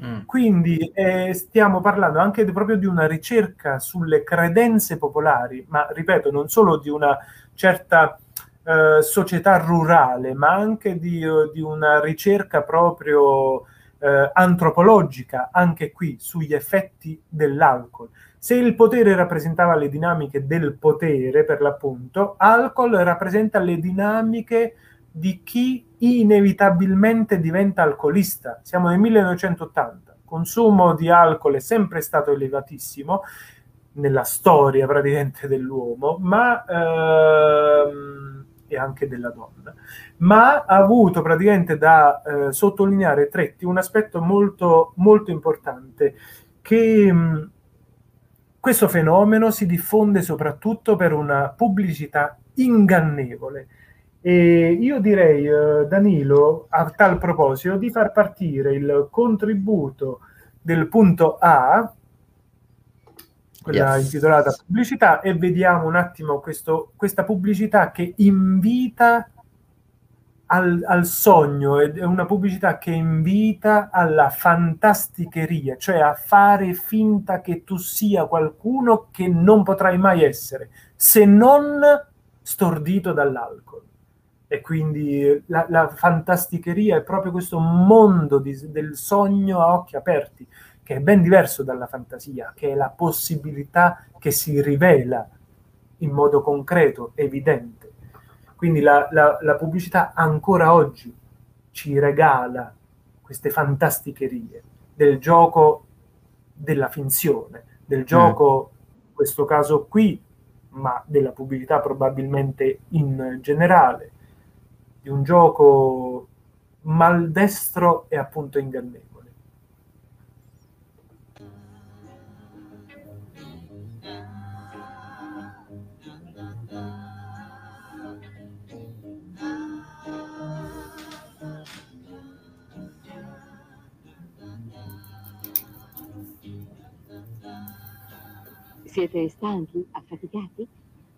Speaker 2: Mm. Quindi eh, stiamo parlando anche di, proprio di una ricerca sulle credenze popolari, ma ripeto, non solo di una certa eh, società rurale, ma anche di, di una ricerca proprio eh, antropologica, anche qui, sugli effetti dell'alcol. Se il potere rappresentava le dinamiche del potere, per l'appunto, alcol rappresenta le dinamiche di chi inevitabilmente diventa alcolista. Siamo nel 1980, il consumo di alcol è sempre stato elevatissimo nella storia praticamente dell'uomo, ma ehm, e anche della donna, ma ha avuto praticamente da eh, sottolineare Tretti un aspetto molto, molto importante che mh, questo fenomeno si diffonde soprattutto per una pubblicità ingannevole. E io direi, eh, Danilo, a tal proposito, di far partire il contributo del punto A, quella yes. intitolata pubblicità, e vediamo un attimo questo, questa pubblicità che invita al, al, sogno, è una pubblicità che invita alla fantasticheria, cioè a fare finta che tu sia qualcuno che non potrai mai essere, se non stordito dall'alcol. E quindi la, la fantasticheria è proprio questo mondo di, del sogno a occhi aperti, che è ben diverso dalla fantasia, che è la possibilità che si rivela in modo concreto, evidente. Quindi la, la, la pubblicità ancora oggi ci regala queste fantasticherie del gioco della finzione, del gioco, in questo caso qui, ma della pubblicità probabilmente in generale, di un gioco maldestro e appunto ingannevole.
Speaker 10: Siete stanchi, affaticati?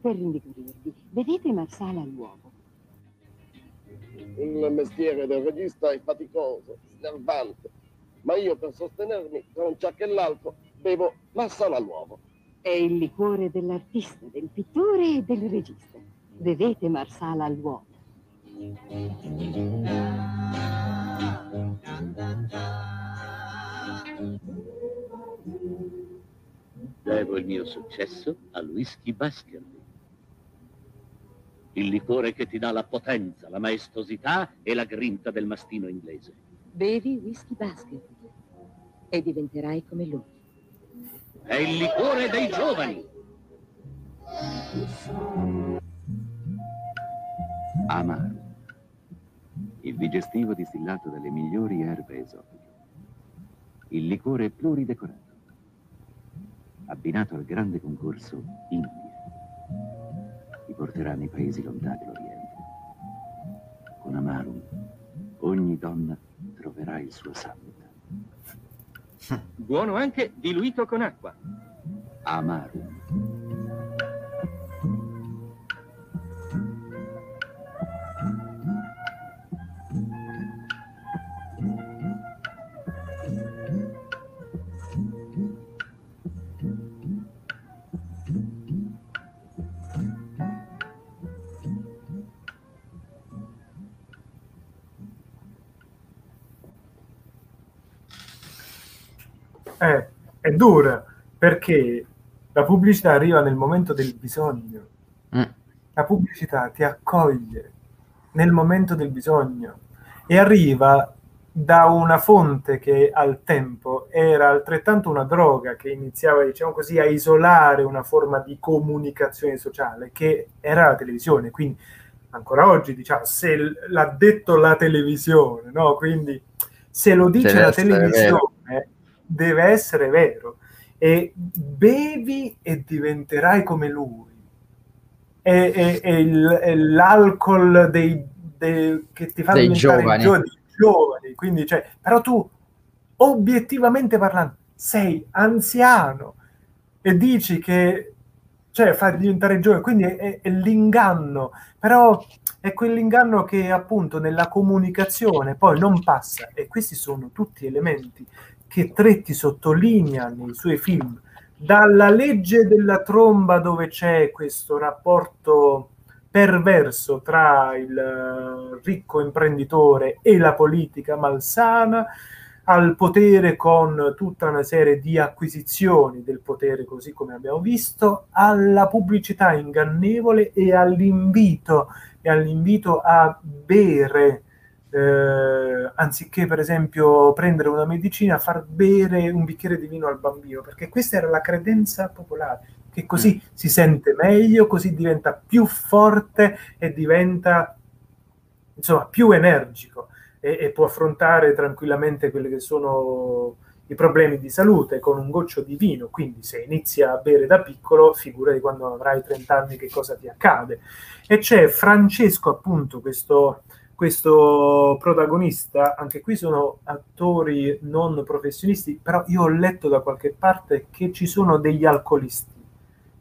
Speaker 10: Per rinvigorirvi, bevete marsala all'uovo.
Speaker 11: Il mestiere del regista è faticoso, snervante, ma io per sostenermi tra un ciacco e l'altro bevo marsala all'uovo.
Speaker 10: È il liquore dell'artista, del pittore e del regista. Bevete marsala all'uovo.
Speaker 12: Devo il mio successo al whisky Baskerville. Il liquore che ti dà la potenza, la maestosità e la grinta del mastino inglese.
Speaker 10: Bevi whisky Baskerville e diventerai come lui.
Speaker 12: È il liquore dei giovani.
Speaker 13: Amaro. Il digestivo distillato dalle migliori erbe esotiche. Il liquore pluridecorato abbinato al grande concorso India. Ti porterà nei paesi lontani dell'Oriente. Con Amarum, ogni donna troverà il suo santo.
Speaker 14: Buono anche diluito con acqua.
Speaker 13: Amarum.
Speaker 2: Eh, è dura perché la pubblicità arriva nel momento del bisogno.
Speaker 1: Mm.
Speaker 2: La pubblicità ti accoglie nel momento del bisogno e arriva da una fonte che al tempo era altrettanto una droga che iniziava, diciamo così, a isolare una forma di comunicazione sociale che era la televisione. Quindi ancora oggi, diciamo, se l'ha detto la televisione, no? Quindi se lo dice
Speaker 1: Deve
Speaker 2: la televisione, deve essere vero. E bevi e diventerai come lui. E, e- e il- e l'alcol dei, dei- che ti fa
Speaker 1: Dei
Speaker 2: diventare
Speaker 1: giovani.
Speaker 2: giovani. Quindi, cioè, però tu, obiettivamente parlando, sei anziano e dici che cioè fa diventare giovane, quindi è, è- è l'inganno, però è quell'inganno che appunto nella comunicazione poi non passa e questi sono tutti elementi che Tretti sottolinea nei suoi film, dalla legge della tromba dove c'è questo rapporto perverso tra il eh, ricco imprenditore e la politica malsana, al potere con tutta una serie di acquisizioni del potere, così come abbiamo visto, alla pubblicità ingannevole e all'invito, e all'invito a bere, eh, anziché per esempio prendere una medicina, far bere un bicchiere di vino al bambino, perché questa era la credenza popolare, che così si sente meglio, così diventa più forte e diventa insomma più energico e, e può affrontare tranquillamente quelli che sono i problemi di salute con un goccio di vino. Quindi, se inizi a bere da piccolo, figurati quando avrai 30 anni che cosa ti accade. E c'è Francesco, appunto, questo, questo protagonista. Anche qui sono attori non professionisti, però io ho letto da qualche parte che ci sono degli alcolisti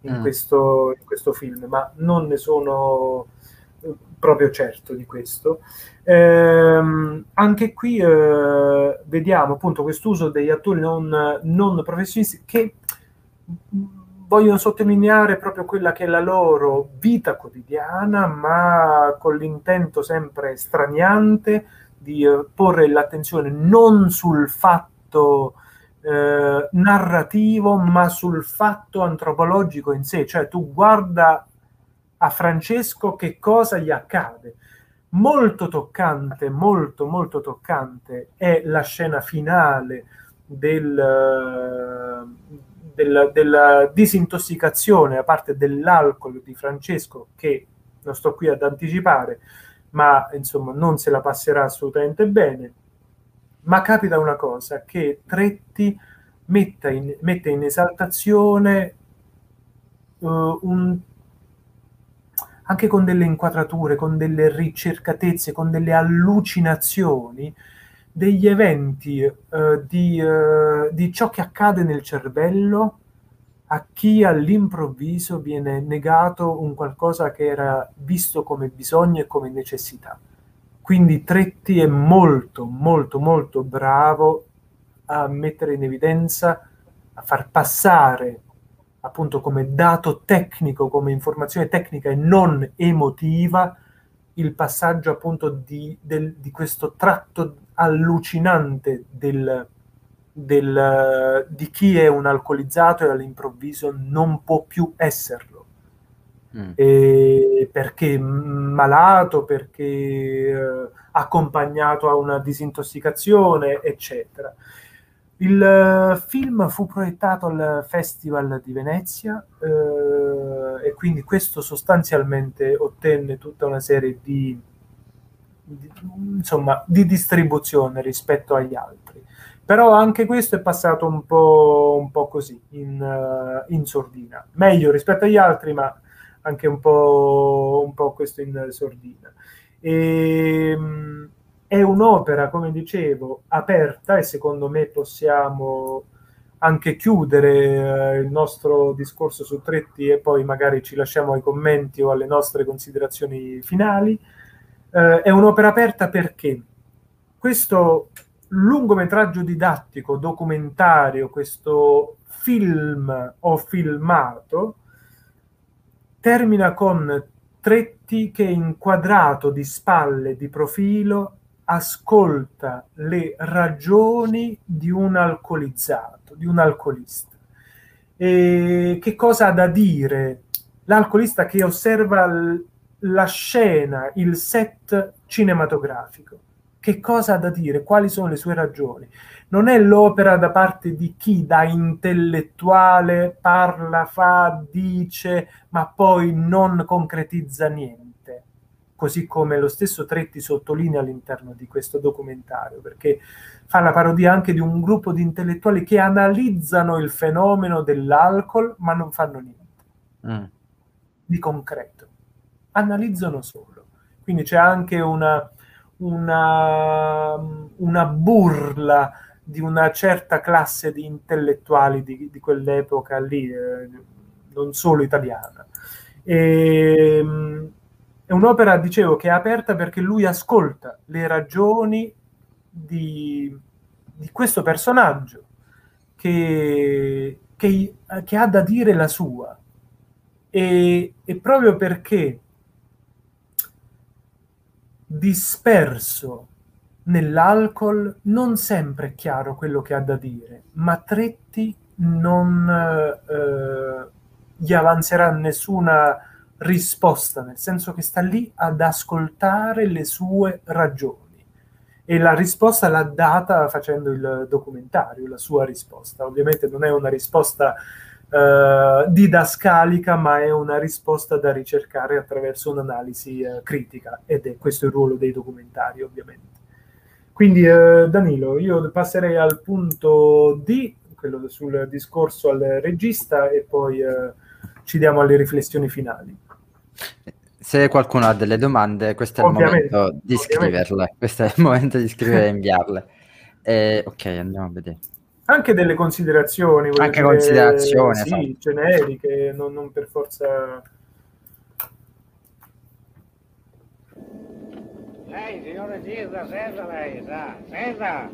Speaker 2: in,
Speaker 1: Mm.
Speaker 2: questo, in questo film, ma non ne sono eh, proprio certo di questo. Ehm, anche qui eh, vediamo appunto quest'uso degli attori non, non professionisti che vogliono sottolineare proprio quella che è la loro vita quotidiana, ma con l'intento sempre straniante di eh, porre l'attenzione non sul fatto eh, narrativo, ma sul fatto antropologico in sé, cioè tu guarda a Francesco che cosa gli accade. Molto toccante, molto molto toccante è la scena finale del, eh, del- della disintossicazione a parte dell'alcol di Francesco che non sto qui ad anticipare, ma insomma non se la passerà assolutamente bene. Ma capita una cosa, che Tretti metta in- mette in esaltazione eh, un anche con delle inquadrature, con delle ricercatezze, con delle allucinazioni, degli eventi eh, di, eh, di ciò che accade nel cervello a chi all'improvviso viene negato un qualcosa che era visto come bisogno e come necessità. Quindi Tretti è molto, molto, molto bravo a mettere in evidenza, a far passare appunto come dato tecnico, come informazione tecnica e non emotiva, il passaggio appunto di, del- di questo tratto allucinante del, del- di chi è un alcolizzato e all'improvviso non può più esserlo. E perché malato, perché eh, accompagnato a una disintossicazione, eccetera. Il eh, film fu proiettato al Festival di Venezia eh, e quindi questo sostanzialmente ottenne tutta una serie di- insomma, di distribuzione rispetto agli altri. però anche questo è passato un po', un po così, in, uh, in, sordina. Meglio rispetto agli altri, ma anche un po', un po questo in sordina. E, um, è un'opera, come dicevo, aperta e secondo me possiamo anche chiudere uh, il nostro discorso su Tretti e poi magari ci lasciamo ai commenti o alle nostre considerazioni finali. Uh, è un'opera aperta perché questo lungometraggio didattico, documentario, questo film o filmato, termina con Tretti che inquadrato di spalle, di profilo, ascolta le ragioni di un alcolizzato, di un alcolista. E che cosa ha da dire l'alcolista che osserva la scena, il set cinematografico? che cosa ha da dire, quali sono le sue ragioni. Non è l'opera da parte di chi da intellettuale parla, fa, dice, ma poi non concretizza niente, così come lo stesso Tretti sottolinea all'interno di questo documentario, perché fa la parodia anche di un gruppo di intellettuali che analizzano il fenomeno dell'alcol, ma non fanno niente mm. di concreto, analizzano solo. Quindi c'è anche una una, una burla di una certa classe di intellettuali di, di quell'epoca lì, eh, non solo italiana. E, ehm, è un'opera, dicevo, che è aperta perché lui ascolta le ragioni di, di questo personaggio che, che, che, ha da dire la sua. E, e proprio perché disperso nell'alcol, non sempre è chiaro quello che ha da dire, ma Tretti non eh, gli avanzerà nessuna risposta, nel senso che sta lì ad ascoltare le sue ragioni. E la risposta l'ha data facendo il documentario, la sua risposta. Ovviamente non è una risposta uh, didascalica, ma è una risposta da ricercare attraverso un'analisi uh, critica ed è questo il ruolo dei documentari, ovviamente. Quindi, uh, Danilo, io passerei al punto D, quello sul discorso al regista, e poi ci diamo alle riflessioni finali.
Speaker 1: Se qualcuno ha delle domande, questo è ovviamente, il momento di ovviamente. scriverle. Questo è il momento di scrivere e inviarle. Eh, ok, andiamo a vedere
Speaker 2: anche delle considerazioni.
Speaker 1: Anche dire, considerazioni.
Speaker 2: Sì, esatto. generiche, non, non, per forza...
Speaker 15: Lei, signore Gisda, senta lei, sa, senta.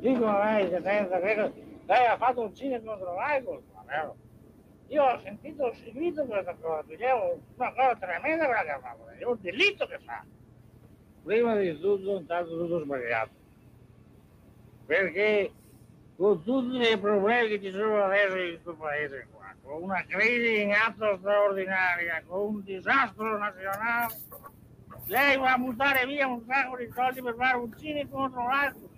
Speaker 15: Dicono lei che senta, che lei ha fatto un cinema contro l'alcol, vero? Io ho sentito, ho seguito questa cosa, è una cosa tremenda quella che ha fatto, è un delitto che fa. Prima di tutto, intanto tutto sbagliato. Perché con tutti i problemi che ci sono adesso in questo paese qua, con una crisi in atto straordinaria, con un disastro nazionale, lei va a buttare via un sacco di soldi per fare un cinema contro l'altro.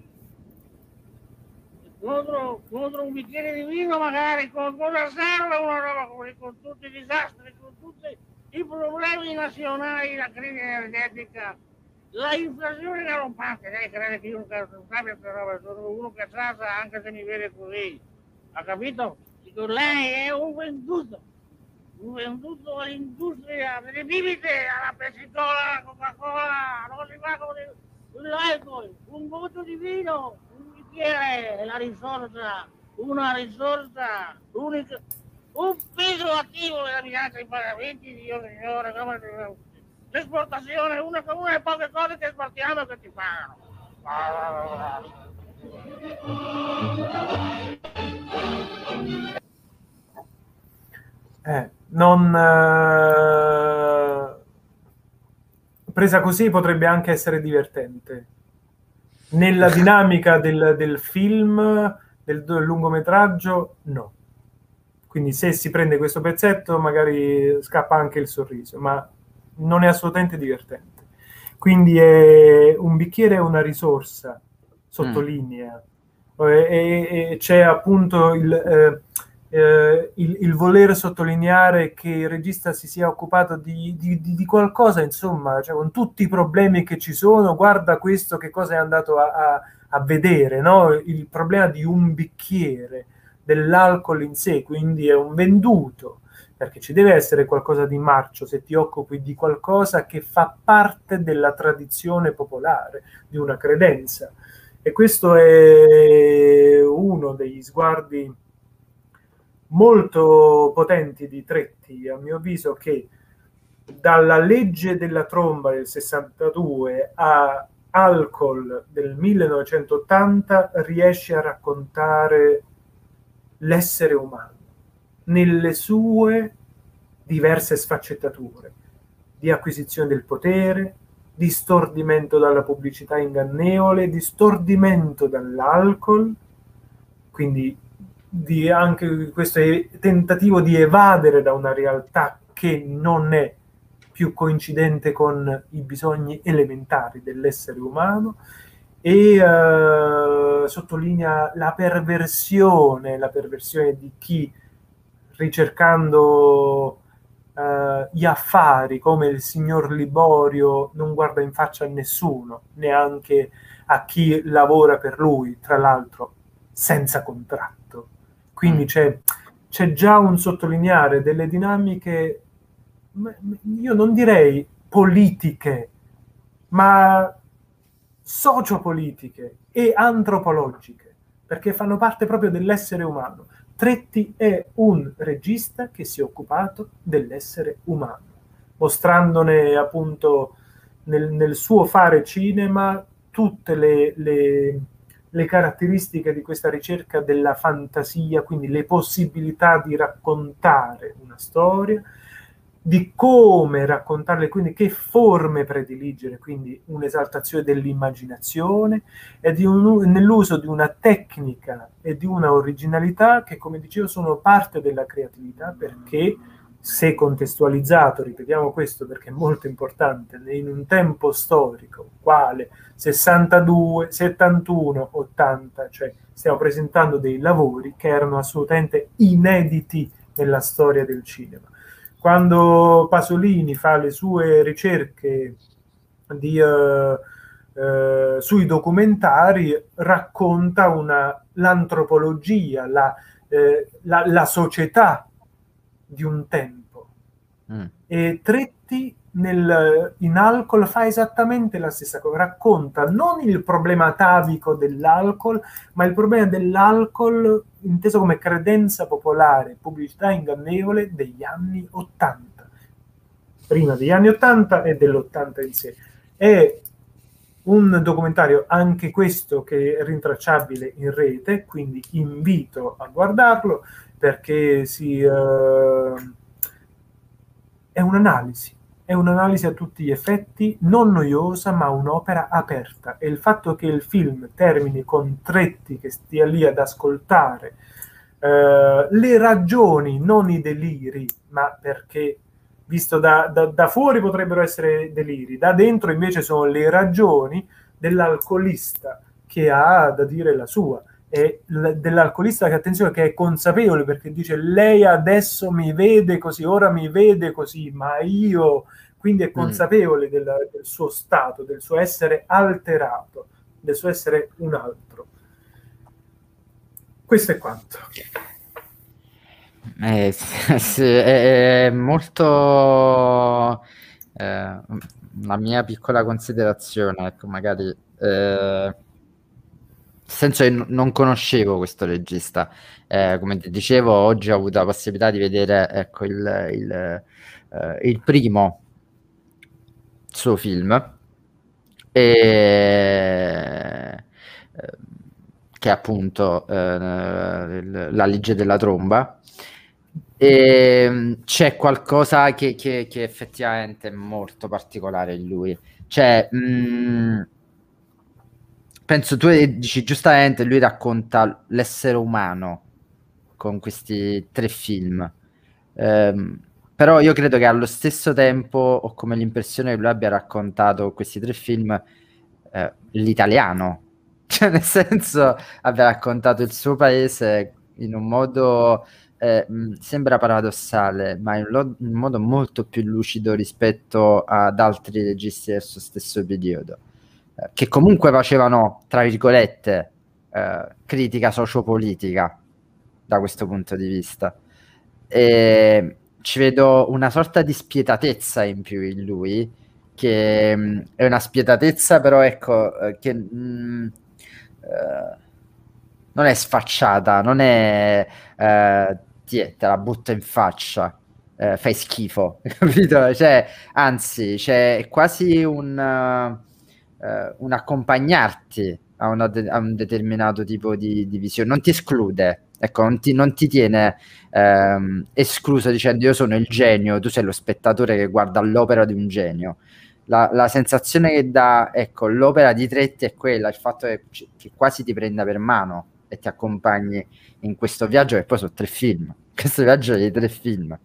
Speaker 15: Contro, contro, un bicchiere di vino magari, con cosa serve una roba così, con tutti i disastri, con tutti i problemi nazionali, la crisi energetica, la inflazione galoppante, lei crede che io non sappia roba, sono uno che sa anche se mi vede così, ha capito? Dico, lei è un venduto, un venduto all'industria delle bibite, alla pessicola, alla Coca-Cola, non si fa con l'alcol, un voto di vino, un bicchiere è la risorsa, una risorsa, l'unica, un peso attivo della bilancia dei pagamenti, Dio signore, come l'esportazione una, una delle poche cose che esportiamo e che ci pagano.
Speaker 2: Eh, non eh, presa così potrebbe anche essere divertente. Nella dinamica del, del film, del, del lungometraggio, no. Quindi se si prende questo pezzetto magari scappa anche il sorriso, ma non è assolutamente divertente. Quindi è un bicchiere è una risorsa, sottolinea, mm. e, e, e, c'è appunto il, eh, eh, il, il, voler sottolineare che il regista si sia occupato di, di, di, di qualcosa, insomma, cioè, con tutti i problemi che ci sono, guarda questo che cosa è andato a, a, a vedere no? il problema di un bicchiere dell'alcol in sé, quindi è un venduto, perché ci deve essere qualcosa di marcio se ti occupi di qualcosa che fa parte della tradizione popolare, di una credenza. E questo è uno degli sguardi molto potenti di Tretti, a mio avviso, che dalla legge della tromba del 62 a Alcol del 1980 riesce a raccontare l'essere umano nelle sue diverse sfaccettature di acquisizione del potere, di stordimento dalla pubblicità ingannevole, di stordimento dall'alcol, quindi di anche questo tentativo di evadere da una realtà che non è più coincidente con i bisogni elementari dell'essere umano e uh, sottolinea la perversione, la perversione di chi ricercando uh, gli affari come il signor Liborio non guarda in faccia a nessuno, neanche a chi lavora per lui, tra l'altro senza contratto. Quindi mm. c'è, c'è già un sottolineare delle dinamiche, io non direi politiche, ma sociopolitiche e antropologiche, perché fanno parte proprio dell'essere umano. Tretti è un regista che si è occupato dell'essere umano, mostrandone appunto nel, nel suo fare cinema tutte le, le, le, caratteristiche di questa ricerca della fantasia, quindi le possibilità di raccontare una storia, di come raccontarle, quindi che forme prediligere, quindi un'esaltazione dell'immaginazione e di un, nell'uso di una tecnica e di una originalità che, come dicevo, sono parte della creatività perché se contestualizzato, ripetiamo questo perché è molto importante, in un tempo storico quale 62, 71, 80, cioè stiamo presentando dei lavori che erano assolutamente inediti nella storia del cinema quando Pasolini fa le sue ricerche di, uh, uh, sui documentari, racconta una, l'antropologia, la, eh, la, la, società di un tempo. Mm. E Tretti nel, in alcol fa esattamente la stessa cosa, racconta non il problema atavico dell'alcol, ma il problema dell'alcol inteso come credenza popolare, pubblicità ingannevole degli anni 80, prima degli anni 80 e dell'80 in sé. È un documentario anche questo che è rintracciabile in rete, quindi invito a guardarlo perché si, uh, è un'analisi è un'analisi a tutti gli effetti non noiosa ma un'opera aperta. E il fatto che il film termini con Tretti che stia lì ad ascoltare eh, le ragioni, non i deliri, ma perché visto da, da, da, fuori potrebbero essere deliri, da dentro invece sono le ragioni dell'alcolista che ha da dire la sua e dell'alcolista che attenzione che è consapevole perché dice lei adesso mi vede così, ora mi vede così, ma io quindi è mm. consapevole mm. del, del, suo stato, del suo essere alterato, del suo essere un altro. Questo è quanto.
Speaker 1: Eh, sì, è, è, molto eh, la mia piccola considerazione, ecco, magari eh, senso che non conoscevo questo regista. Eh, come ti dicevo, oggi ho avuto la possibilità di vedere ecco, il, il, eh, il primo suo film. E, eh, che è appunto eh, La legge della tromba. E c'è qualcosa che, che, che effettivamente è molto particolare in lui. Cioè, mh, mm, penso tu dici giustamente, lui racconta l'essere umano con questi tre film. Um, però io credo che allo stesso tempo ho come l'impressione che lui abbia raccontato questi tre film eh, l'italiano, cioè nel senso abbia raccontato il suo paese in un modo eh, sembra paradossale, ma in, lo- in, modo molto più lucido rispetto ad altri registi del suo stesso periodo. Che comunque facevano, tra virgolette, eh, critica sociopolitica da questo punto di vista. E ci vedo una sorta di spietatezza in più in lui, che mh, è una spietatezza però ecco, eh, che mh, eh, non è sfacciata, non è eh, ti te la butto in faccia, eh, fai schifo, capito? Cioè, anzi, c'è quasi un, eh, un accompagnarti a, una de- a un determinato tipo di, di visione, non ti esclude, ecco, non ti, non ti tiene ehm, escluso dicendo io sono il genio, tu sei lo spettatore che guarda l'opera di un genio. La, la sensazione che dà, ecco, l'opera di Tretti è quella, il fatto che, che quasi ti prenda per mano e ti accompagni in questo viaggio che poi sono tre film, questo viaggio di tre film.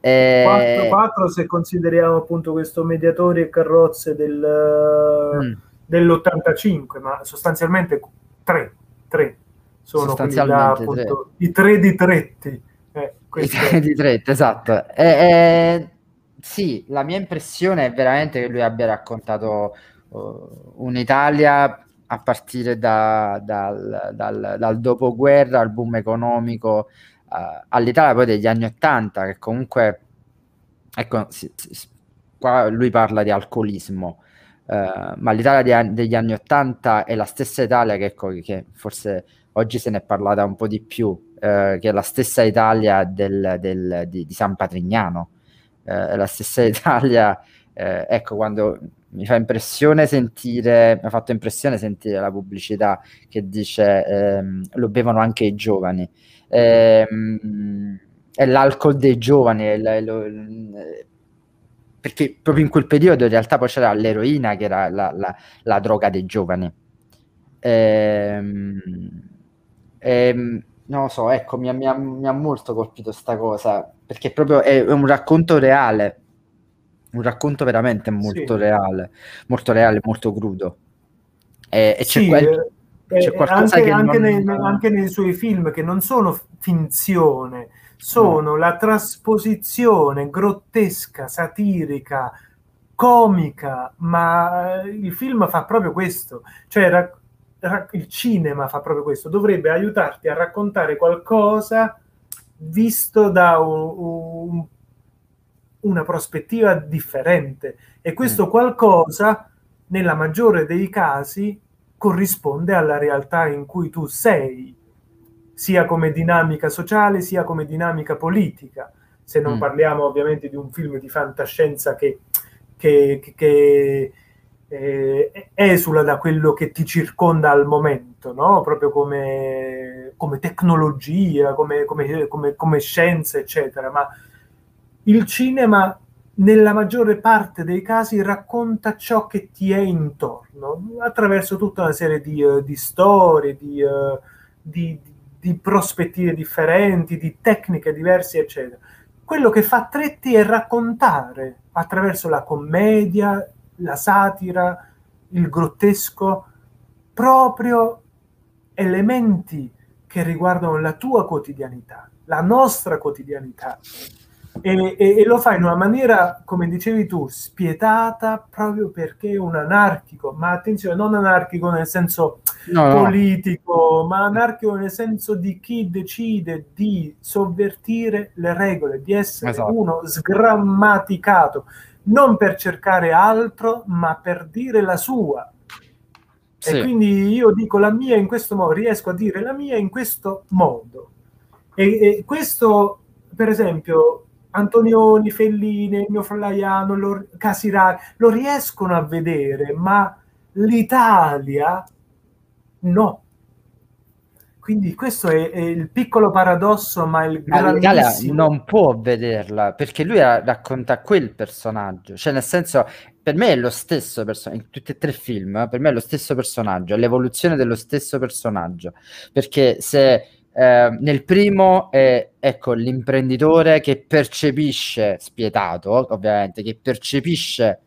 Speaker 1: E...
Speaker 2: 4, se consideriamo appunto questo mediatore e carrozze del,
Speaker 1: Mm.
Speaker 2: dell'85, ma sostanzialmente tre, tre sono quelli là,
Speaker 1: Sostanzialmente
Speaker 2: appunto, i tre di Tretti. Eh,
Speaker 1: I tre di Trent, esatto. E- e- sì, la mia impressione è veramente che lui abbia raccontato uh, un'Italia a partire da- dal, dal- dal dopoguerra al boom economico, uh, all'Italia poi degli anni Ottanta, che comunque, ecco, si- si- qua lui parla di alcolismo, uh, ma l'Italia di degli anni Ottanta è la stessa Italia che, ecco, che forse oggi se ne è parlata un po' di più, eh, che è la stessa Italia del- del- di, di San Patrignano, eh, è la stessa Italia, eh, ecco, quando mi fa impressione sentire, mi ha fatto impressione sentire la pubblicità che dice ehm, lo bevono anche i giovani. Ehm, è l'alcol dei giovani, è la- lo- perché proprio in quel periodo in realtà poi c'era l'eroina che era la, la- la droga dei giovani. Ehm, ehm, non lo so, ecco, mi ha, mi ha- mi ha molto colpito sta cosa, perché proprio è, è un racconto reale, un racconto veramente molto
Speaker 2: Sì.
Speaker 1: reale, molto reale, molto crudo. E, e c'è,
Speaker 2: Sì,
Speaker 1: quel-
Speaker 2: eh,
Speaker 1: c'è
Speaker 2: eh,
Speaker 1: qualcosa
Speaker 2: anche,
Speaker 1: che
Speaker 2: anche
Speaker 1: non...
Speaker 2: nei, anche nei suoi film che non sono finzione, sono la trasposizione grottesca, satirica, comica, ma eh, il film fa proprio questo, cioè ra- ra- il cinema fa proprio questo, dovrebbe aiutarti a raccontare qualcosa visto da un- un- una prospettiva differente. E questo qualcosa nella maggiore dei casi corrisponde alla realtà in cui tu sei, sia come dinamica sociale sia come dinamica politica. Se non
Speaker 1: Mm.
Speaker 2: parliamo ovviamente di un film di fantascienza che, che- che- eh, esula da quello che ti circonda al momento, no? proprio come, come tecnologia, come- come- come scienza, eccetera. Ma il cinema nella maggiore parte dei casi racconta ciò che ti è intorno attraverso tutta una serie di, eh, di storie, di, eh, di- di prospettive differenti, di tecniche diverse, eccetera. Quello che fa Tretti è raccontare attraverso la commedia, la satira, il grottesco, proprio elementi che riguardano la tua quotidianità, la nostra quotidianità. E, e- e lo fa in una maniera, come dicevi tu, spietata proprio perché è un anarchico, ma attenzione, non anarchico nel senso
Speaker 1: No, no.
Speaker 2: politico, ma anarchico nel senso di chi decide di sovvertire le regole, di essere
Speaker 1: Esatto.
Speaker 2: uno sgrammaticato, non per cercare altro, ma per dire la sua.
Speaker 1: Sì.
Speaker 2: E quindi io dico la mia in questo modo, riesco a dire la mia in questo modo. E, e questo, per esempio, Antonioni, Fellini, il mio Flaiano, lo, Casiraghi, lo riescono a vedere, ma l'Italia no. Quindi questo è, è il piccolo paradosso, ma il
Speaker 1: l'Italia
Speaker 2: grandissimo...
Speaker 1: non può vederla perché lui ra- racconta quel personaggio, cioè nel senso per me è lo stesso personaggio, in tutti e tre i film, per me è lo stesso personaggio, è l'evoluzione dello stesso personaggio, perché se eh, nel primo è ecco l'imprenditore che percepisce, spietato ovviamente, che percepisce,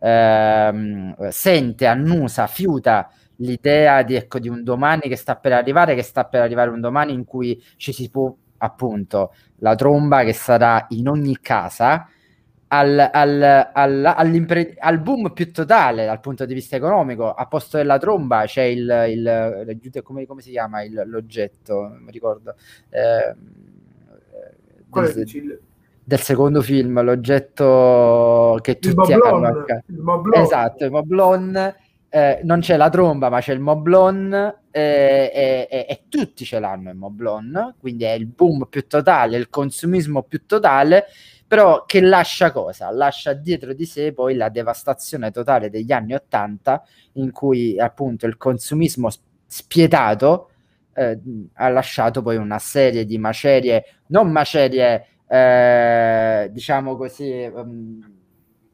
Speaker 1: ehm, sente, annusa, fiuta l'idea di, ecco, di un domani che sta per arrivare, che sta per arrivare un domani in cui ci si può appunto la tromba che sarà in ogni casa al, al, al, al boom più totale dal punto di vista economico. A posto della tromba c'è il, il, come, come si chiama il- l'oggetto? Non mi ricordo. Eh, del, del secondo film, l'oggetto che tutti
Speaker 2: moblon,
Speaker 1: hanno
Speaker 2: il.
Speaker 1: Esatto, il moblon. eh, non c'è la tromba, ma c'è il moblon eh, e, e- e tutti ce l'hanno il moblon, quindi è il boom più totale, il consumismo più totale, però che lascia cosa? Lascia dietro di sé poi la devastazione totale degli anni Ottanta, in cui appunto il consumismo spietato eh, ha lasciato poi una serie di macerie, non macerie, eh, diciamo così, ehm,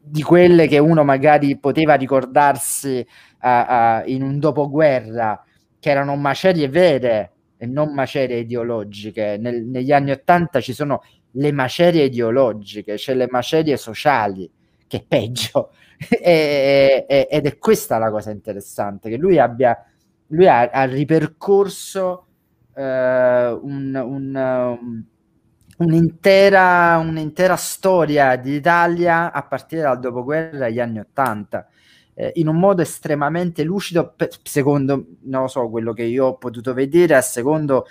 Speaker 1: di quelle che uno magari poteva ricordarsi a- a- in un dopoguerra, che erano macerie vere e non macerie ideologiche. Nel- negli anni Ottanta ci sono le macerie ideologiche, c'è le macerie sociali, che è peggio. E- e- ed è questa la cosa interessante, che lui abbia lui ha, ha ripercorso eh, un- un, um, un'intera, un'intera storia d'Italia a partire dal dopoguerra agli anni Ottanta, eh, in un modo estremamente lucido, secondo, non so, quello che io ho potuto vedere, a secondo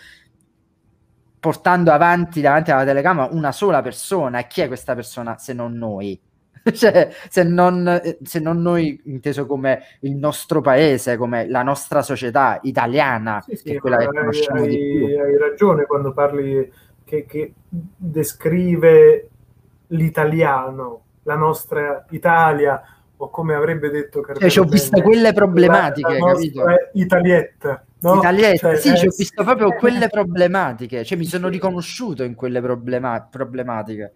Speaker 1: portando avanti davanti alla telecamera una sola persona. E chi è questa persona se non noi? cioè, se non, se non noi, inteso come il nostro paese, come la nostra società italiana,
Speaker 2: Sì, sì,
Speaker 1: che è quella che
Speaker 2: ma hai,
Speaker 1: conosciamo di più.
Speaker 2: hai- ragione quando parli che, che descrive l'italiano, la nostra Italia, o come avrebbe detto
Speaker 1: Cioè,
Speaker 2: Carmelo
Speaker 1: ci ho visto quelle problematiche,
Speaker 2: la, la
Speaker 1: capito?
Speaker 2: Italietta, no? Cioè,
Speaker 1: sì,
Speaker 2: eh,
Speaker 1: ci ho visto proprio quelle problematiche, cioè mi sono riconosciuto in quelle problema- problematiche.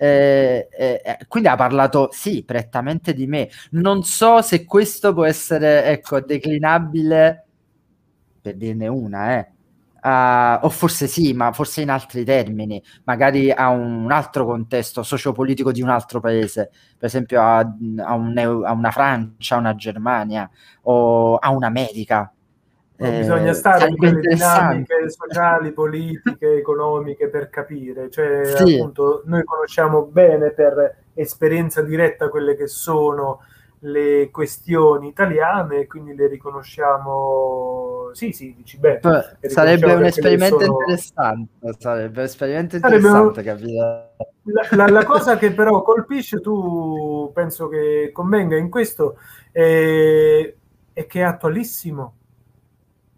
Speaker 1: Eh, eh, eh, quindi ha parlato, sì, prettamente di me. Non so se questo può essere, ecco, declinabile, per dirne una, eh, a- o forse sì, ma forse in altri termini, magari a un altro contesto sociopolitico di un altro paese, per esempio a, a un a una Francia, a una Germania o a un'America. Eh,
Speaker 2: bisogna stare in
Speaker 1: sarebbe
Speaker 2: quelle dinamiche sociali, politiche, economiche per capire, cioè
Speaker 1: Sì.
Speaker 2: appunto noi conosciamo bene per esperienza diretta quelle che sono le questioni italiane, quindi le riconosciamo, sì sì, dici bene,
Speaker 1: Sarebbe un esperimento
Speaker 2: sono-
Speaker 1: interessante, sarebbe un esperimento
Speaker 2: Sarebbe
Speaker 1: interessante, capito?
Speaker 2: La, la- la cosa che però colpisce, tu penso che convenga in questo, è, è che è attualissimo.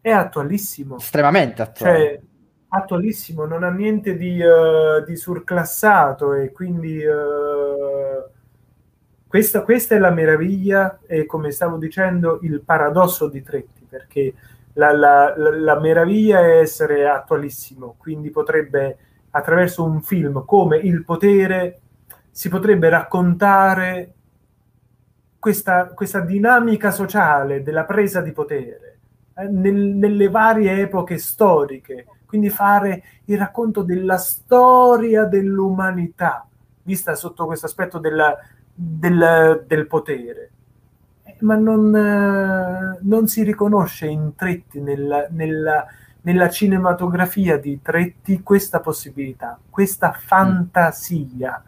Speaker 2: È attualissimo.
Speaker 1: Estremamente attuale.
Speaker 2: Cioè, attualissimo, non ha niente di, eh, di surclassato e quindi eh, questa, questa è la meraviglia e come stavo dicendo il paradosso di Tretti, perché la, la- la- la meraviglia è essere attualissimo, quindi potrebbe attraverso un film come Il potere si potrebbe raccontare questa, questa dinamica sociale della presa di potere nel- nelle varie epoche storiche, quindi fare il racconto della storia dell'umanità, vista sotto questo aspetto della- del, del potere. Eh, Ma non, eh, non si riconosce in Tretti, nella, nella- nella cinematografia di Tretti, questa possibilità, questa fantasia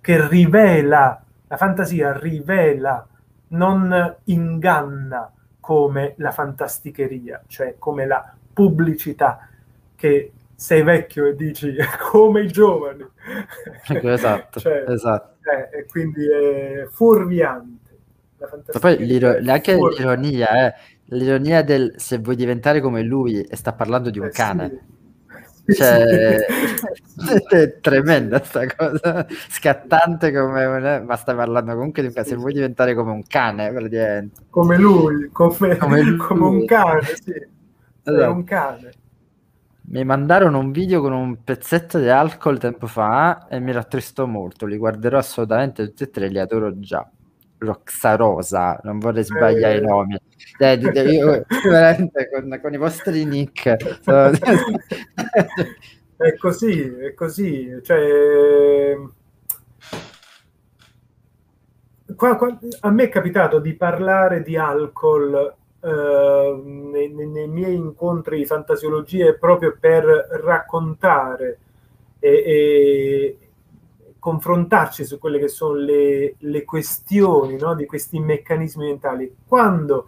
Speaker 2: che rivela, la fantasia rivela, non inganna come la fantasticheria, cioè come la pubblicità che sei vecchio e dici come i giovani.
Speaker 1: Esatto,
Speaker 2: Cioè,
Speaker 1: esatto.
Speaker 2: eh, e quindi è fuorviante.
Speaker 1: Poi l'iro- anche
Speaker 2: fuorviante.
Speaker 1: l'ironia, eh, l'ironia del se vuoi diventare come lui e sta parlando di un
Speaker 2: Eh,
Speaker 1: cane.
Speaker 2: Sì,
Speaker 1: Cioè, è tremenda sta cosa, scattante come ma stai parlando comunque di un se vuoi diventare come un cane, praticamente.
Speaker 2: come lui, come,
Speaker 1: Come lui.
Speaker 2: come un cane, sì.
Speaker 1: Esatto.
Speaker 2: un cane.
Speaker 1: Mi mandarono un video con un pezzetto di alcol tempo fa e mi rattristò molto. Li guarderò assolutamente tutti e tre, li adoro già. Roxarosa, non vorrei sbagliare
Speaker 2: Eh.
Speaker 1: i nomi. Eh, io, veramente con, con i vostri nick.
Speaker 2: È così, è così. Cioè, qua- qua- a me è capitato di parlare di alcol eh, nei, nei- nei miei incontri di fantasiologia proprio per raccontare e, e confrontarci su quelle che sono le, le questioni no, di questi meccanismi mentali. Quando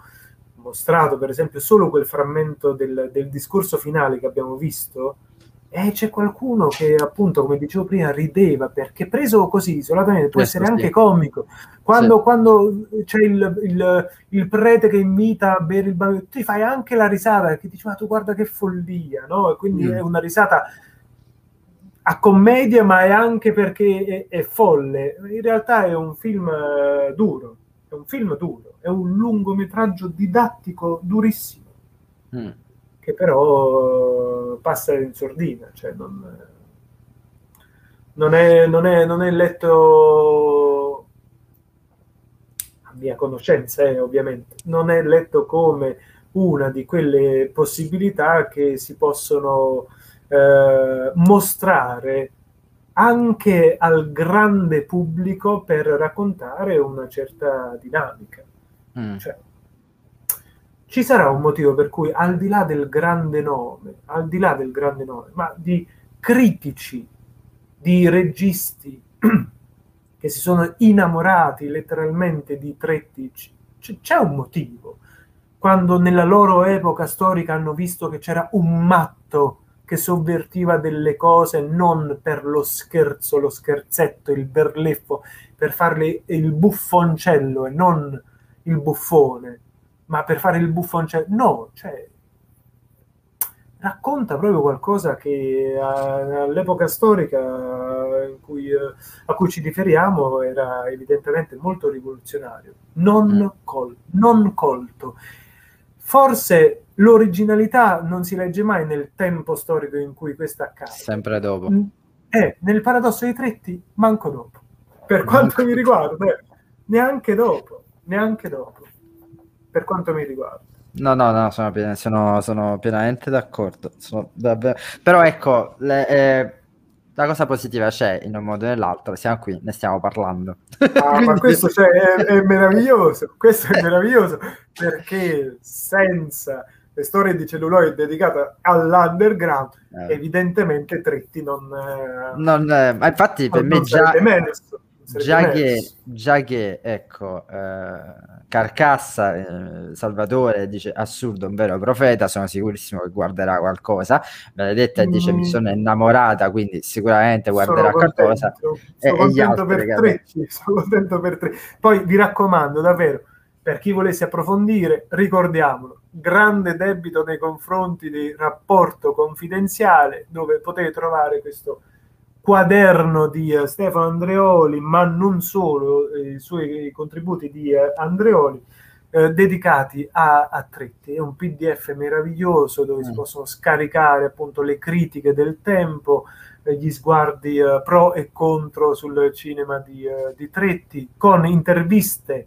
Speaker 2: mostrato, per esempio, solo quel frammento del, del discorso finale che abbiamo visto, e c'è qualcuno che appunto, come dicevo prima, rideva perché preso così isolatamente può essere anche comico. Quando,
Speaker 1: Sì.
Speaker 2: quando c'è il, il- il prete che invita a bere il bambino, ti fai anche la risata perché dici: Ma tu guarda che follia, no? E quindi
Speaker 1: Mm.
Speaker 2: è una risata a commedia, ma è anche perché è, è folle. In realtà è un film eh, duro, è un film duro, è un lungometraggio didattico durissimo
Speaker 1: Mm.
Speaker 2: che però passa in sordina, cioè non, non, è, non, è, non è letto a mia conoscenza, eh, ovviamente, non è letto come una di quelle possibilità che si possono eh, mostrare anche al grande pubblico per raccontare una certa dinamica.
Speaker 1: Mm.
Speaker 2: Cioè, ci sarà un motivo per cui al di là del grande nome, al di là del grande nome, ma di critici, di registi che si sono innamorati letteralmente di Tretti, c- c'è un motivo. Quando nella loro epoca storica hanno visto che c'era un matto che sovvertiva delle cose non per lo scherzo, lo scherzetto, il berleffo, per farle il buffoncello e non il buffone, ma per fare il buffoncello. No, cioè, racconta proprio qualcosa che eh, all'epoca storica cui, eh, a cui ci riferiamo era evidentemente molto rivoluzionario, non, col- non colto. Forse l'originalità non si legge mai nel tempo storico in cui questa accade.
Speaker 1: Sempre dopo.
Speaker 2: Eh, nel paradosso dei tretti, manco dopo. Per quanto mi riguarda, eh, neanche dopo, neanche dopo. Per quanto mi riguarda.
Speaker 1: No, no, no, sono, sono- sono pienamente d'accordo. Sono davvero- Però ecco, le- eh, la cosa positiva c'è in un modo o nell'altro, siamo qui, ne stiamo parlando.
Speaker 2: Ah, ma
Speaker 1: Quindi-
Speaker 2: questo cioè, è, è meraviglioso, questo è meraviglioso perché senza le storie di celluloide dedicate all'underground,
Speaker 1: Eh.
Speaker 2: evidentemente Tretti non, eh,
Speaker 1: Non, eh, ma infatti per
Speaker 2: non
Speaker 1: me già,
Speaker 2: sarebbe
Speaker 1: già che, già che ecco, eh, Carcassa, eh, Salvatore dice assurdo, un vero profeta, sono sicurissimo che guarderà qualcosa. Benedetta dice mi
Speaker 2: Mm.
Speaker 1: sono innamorata, quindi sicuramente guarderà
Speaker 2: Sono
Speaker 1: qualcosa.
Speaker 2: contento,
Speaker 1: E-
Speaker 2: sono
Speaker 1: e
Speaker 2: contento
Speaker 1: altri,
Speaker 2: Tretti, sono contento per Tretti. Poi vi raccomando davvero, per chi volesse approfondire, ricordiamolo, grande debito nei confronti di rapporto confidenziale, dove potete trovare questo quaderno di eh, Stefano Andreoli, ma non solo, eh, i suoi contributi di eh, Andreoli, eh, dedicati a, Tretti. È un PDF meraviglioso dove si possono scaricare appunto le critiche del tempo, eh, gli sguardi eh, pro e contro sul cinema di, di Tretti, con interviste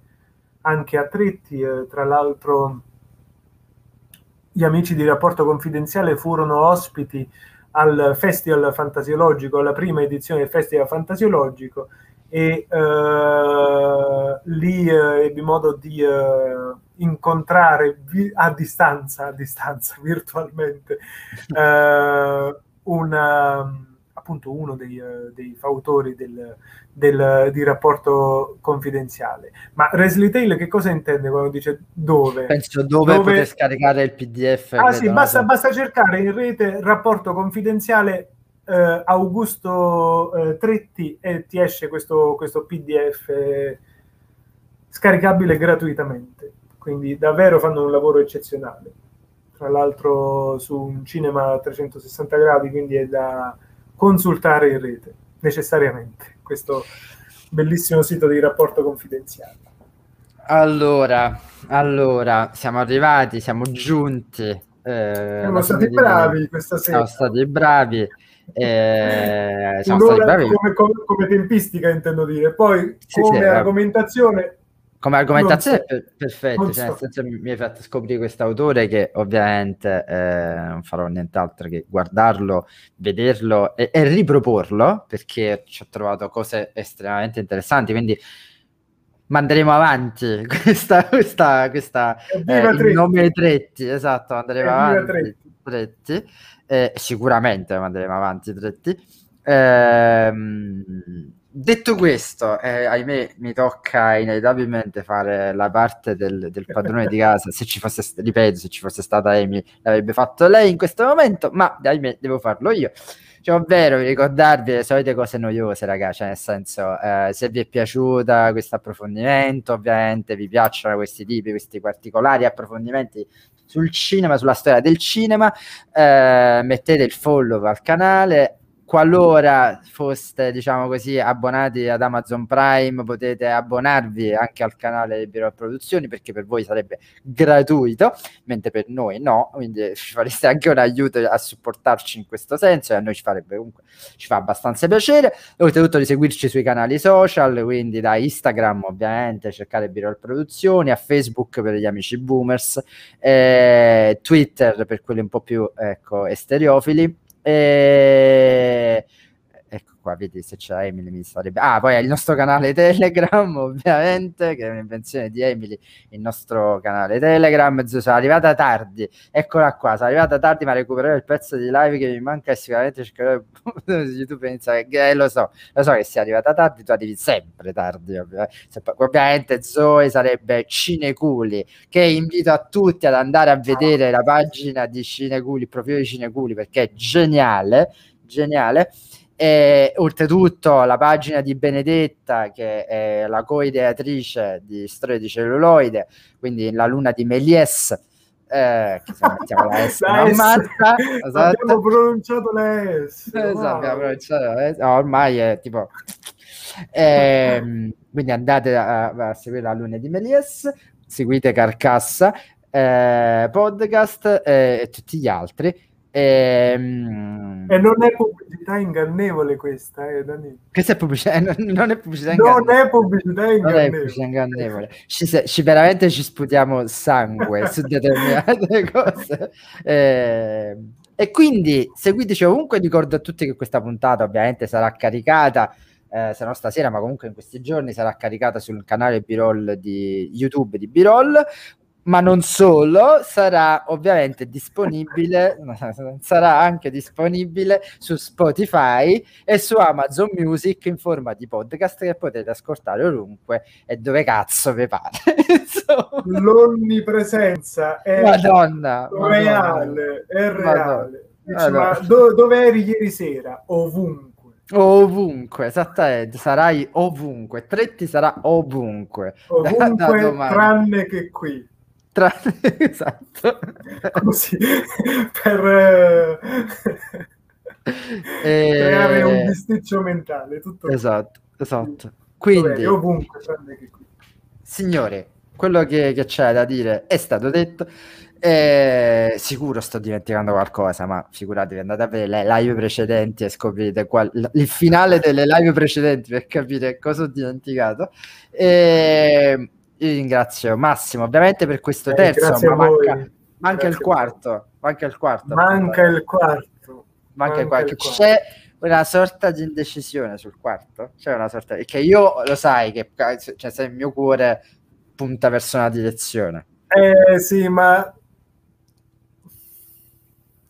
Speaker 2: anche a Tretti, tra l'altro gli amici di Rapporto Confidenziale furono ospiti al Festival Fantasiologico, alla prima edizione del Festival Fantasiologico e eh, lì eh, ebbi modo di eh, incontrare vi- a distanza, a distanza virtualmente, eh, una- appunto uno dei, eh, dei fautori del, del- di rapporto confidenziale. Ma Leslie Taylor che cosa intende quando dice dove?
Speaker 1: Penso dove,
Speaker 2: Dove-
Speaker 1: poter scaricare il PDF.
Speaker 2: Ah sì, basta, basta cercare in rete rapporto confidenziale eh, Augusto eh, Tretti e ti esce questo, questo PDF eh, scaricabile gratuitamente. Quindi davvero fanno un lavoro eccezionale. Tra l'altro su un cinema a 360 gradi, quindi è da consultare in rete necessariamente. Questo bellissimo sito di rapporto confidenziale.
Speaker 1: Allora, allora, siamo arrivati, siamo giunti. eh,
Speaker 2: Siamo stati
Speaker 1: fine di-
Speaker 2: bravi questa sera.
Speaker 1: Siamo stati bravi. eh, siamo stati bravi.
Speaker 2: come, come- come tempistica intendo dire poi
Speaker 1: Sì,
Speaker 2: come
Speaker 1: sì, eh.
Speaker 2: argomentazione
Speaker 1: Come argomentazione
Speaker 2: Non so.
Speaker 1: per- perfetto,
Speaker 2: Non
Speaker 1: cioè, nel senso mi hai fatto scoprire questo autore che ovviamente eh, non farò nient'altro che guardarlo, vederlo e, e riproporlo perché ci ho trovato cose estremamente interessanti, quindi manderemo avanti questa, questa, questa eh, il nome Tretti, esatto,
Speaker 2: Evviva
Speaker 1: avanti
Speaker 2: Tretti!
Speaker 1: Tretti, eh, sicuramente manderemo avanti Tretti. Ehm, detto questo, eh, ahimè, mi tocca inevitabilmente fare la parte del, del padrone di casa. Se ci fosse, ripeto, se ci fosse stata Amy, l'avrebbe fatto lei in questo momento, ma ahimè, devo farlo io. Cioè, ovvero ricordarvi le solite cose noiose, ragazzi, cioè nel senso, eh, se vi è piaciuta questo approfondimento, ovviamente vi piacciono questi tipi, questi particolari approfondimenti sul cinema, sulla storia del cinema, eh, mettete il follow al canale, qualora foste, diciamo così, abbonati ad Amazon Prime, potete abbonarvi anche al canale di Biro Produzioni perché per voi sarebbe gratuito, mentre per noi no, quindi ci fareste anche un aiuto a supportarci in questo senso e a noi ci farebbe comunque, ci fa abbastanza piacere. Oltretutto di seguirci sui canali social, quindi da Instagram ovviamente, cercare Biro Produzioni, a Facebook per gli amici boomers, eh, Twitter per quelli un po' più ecco, esteriofili e... Qua, vedi se c'è Emily mi sarebbe... Ah, poi è il nostro canale Telegram, ovviamente, che è un'invenzione di Emily, il nostro canale Telegram. Sono arrivata tardi, eccola qua, sono arrivata tardi, ma recupererò il pezzo di live che mi manca e sicuramente cercherò su YouTube che eh, lo so, lo so che sei arrivata tardi, tu arrivi sempre tardi, ovviamente. ovviamente Zoe sarebbe Cineculi, che invito a tutti ad andare a vedere la pagina di Cineculi, il profilo di Cineculi, perché è geniale, geniale. E oltretutto la pagina di Benedetta, che è la co-ideatrice di Storia di celluloide, quindi la luna di Méliès, eh, che se mettiamo la S
Speaker 2: La
Speaker 1: non
Speaker 2: S.
Speaker 1: ammazza, esatto.
Speaker 2: Abbiamo pronunciato la S.
Speaker 1: Esatto,
Speaker 2: wow.
Speaker 1: abbiamo pronunciato la S. No, ormai è tipo... Ehm, quindi andate a, a seguire la luna di Méliès, seguite Carcassa, eh, podcast eh, e tutti gli altri. Ehm,
Speaker 2: E non è pubblicità ingannevole questa, eh, Danilo.
Speaker 1: questa è pubblicità, eh, non, non è pubblicità
Speaker 2: Non
Speaker 1: ingannevole.
Speaker 2: è pubblicità
Speaker 1: Non è
Speaker 2: ingannevole.
Speaker 1: pubblicità ingannevole. Ci, ci- veramente ci sputiamo sangue su determinate cose. Eh, e quindi seguiteci ovunque. Ricordo a tutti che questa puntata ovviamente sarà caricata. eh, se no stasera, ma comunque in questi giorni sarà caricata sul canale B-Roll di YouTube di B-Roll. Ma non solo, sarà ovviamente disponibile, sarà anche disponibile su Spotify e su Amazon Music in forma di podcast che potete ascoltare ovunque e dove cazzo vi pare.
Speaker 2: L'onnipresenza è
Speaker 1: Madonna,
Speaker 2: reale, è
Speaker 1: Madonna.
Speaker 2: reale. Dici, ma do- dove eri ieri sera? Ovunque.
Speaker 1: Ovunque, esattamente, sarai ovunque. Tretti sarà ovunque. Da- da
Speaker 2: Ovunque,
Speaker 1: domani.
Speaker 2: tranne che qui.
Speaker 1: Tra- esatto.
Speaker 2: Così, per eh,
Speaker 1: Eh,
Speaker 2: creare un bisticcio mentale. Tutto.
Speaker 1: Esatto, esatto. Quindi,
Speaker 2: ovunque,
Speaker 1: signore, quello che, che c'è da dire è stato detto. Eh, sicuro sto dimenticando qualcosa, ma figuratevi, andate a vedere le live precedenti e scoprite qual- il finale delle live precedenti per capire cosa ho dimenticato. E io ringrazio Massimo ovviamente per questo
Speaker 2: Eh,
Speaker 1: terzo, ma manca, manca il quarto. Manca il quarto.
Speaker 2: Manca il quarto.
Speaker 1: Manca
Speaker 2: manca il quarto.
Speaker 1: C'è una sorta di indecisione sul quarto. C'è una sorta che io lo sai che cioè, se il mio cuore punta verso una direzione.
Speaker 2: Eh sì, ma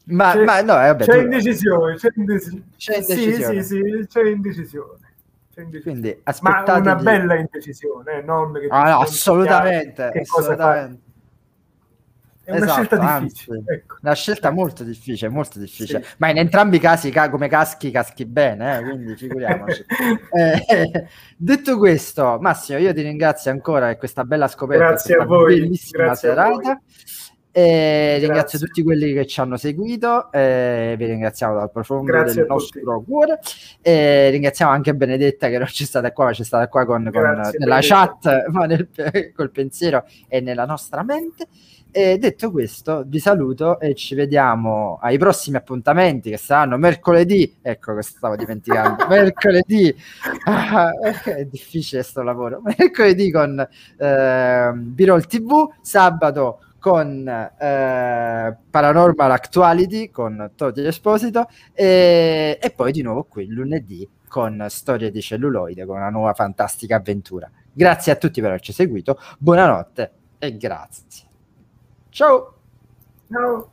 Speaker 1: Ma,
Speaker 2: C'è-
Speaker 1: ma no, eh, vabbè,
Speaker 2: c'è indecisione. C'è, indeci-
Speaker 1: C'è
Speaker 2: Sì,
Speaker 1: indecisione.
Speaker 2: sì, sì, c'è indecisione. C'è indecisione.
Speaker 1: Quindi
Speaker 2: Ma
Speaker 1: aspettatevi.
Speaker 2: una bella indecisione, non che
Speaker 1: Ah, no, assolutamente,
Speaker 2: che
Speaker 1: assolutamente.
Speaker 2: È una
Speaker 1: Esatto,
Speaker 2: scelta
Speaker 1: anzi,
Speaker 2: difficile. Ecco.
Speaker 1: Una scelta molto difficile, molto difficile.
Speaker 2: Sì.
Speaker 1: Ma in entrambi i casi, ca- come caschi, caschi bene, eh, quindi figuriamoci. Eh, detto questo, Massimo, io ti ringrazio ancora per questa bella scoperta,
Speaker 2: Grazie a voi,
Speaker 1: bellissima
Speaker 2: grazie a
Speaker 1: serata. E ringrazio
Speaker 2: Grazie.
Speaker 1: tutti quelli che ci hanno seguito, eh, vi ringraziamo dal profondo
Speaker 2: Grazie
Speaker 1: del nostro cuore. E ringraziamo anche Benedetta che non c'è stata qua, ma c'è stata qua con, con- nella
Speaker 2: Benedetta.
Speaker 1: chat, ma nel- col pensiero e nella nostra mente. E detto questo, vi saluto e ci vediamo ai prossimi appuntamenti che saranno mercoledì. Ecco, questo stavo dimenticando. mercoledì, Ah, è difficile sto lavoro. Mercoledì con eh, Birol TV, sabato con eh, Paranormal Actuality con Toti Esposito e, e poi di nuovo qui lunedì con Storie di celluloide con una nuova fantastica avventura. Grazie a tutti per averci seguito, buonanotte e grazie. Ciao!
Speaker 2: Ciao.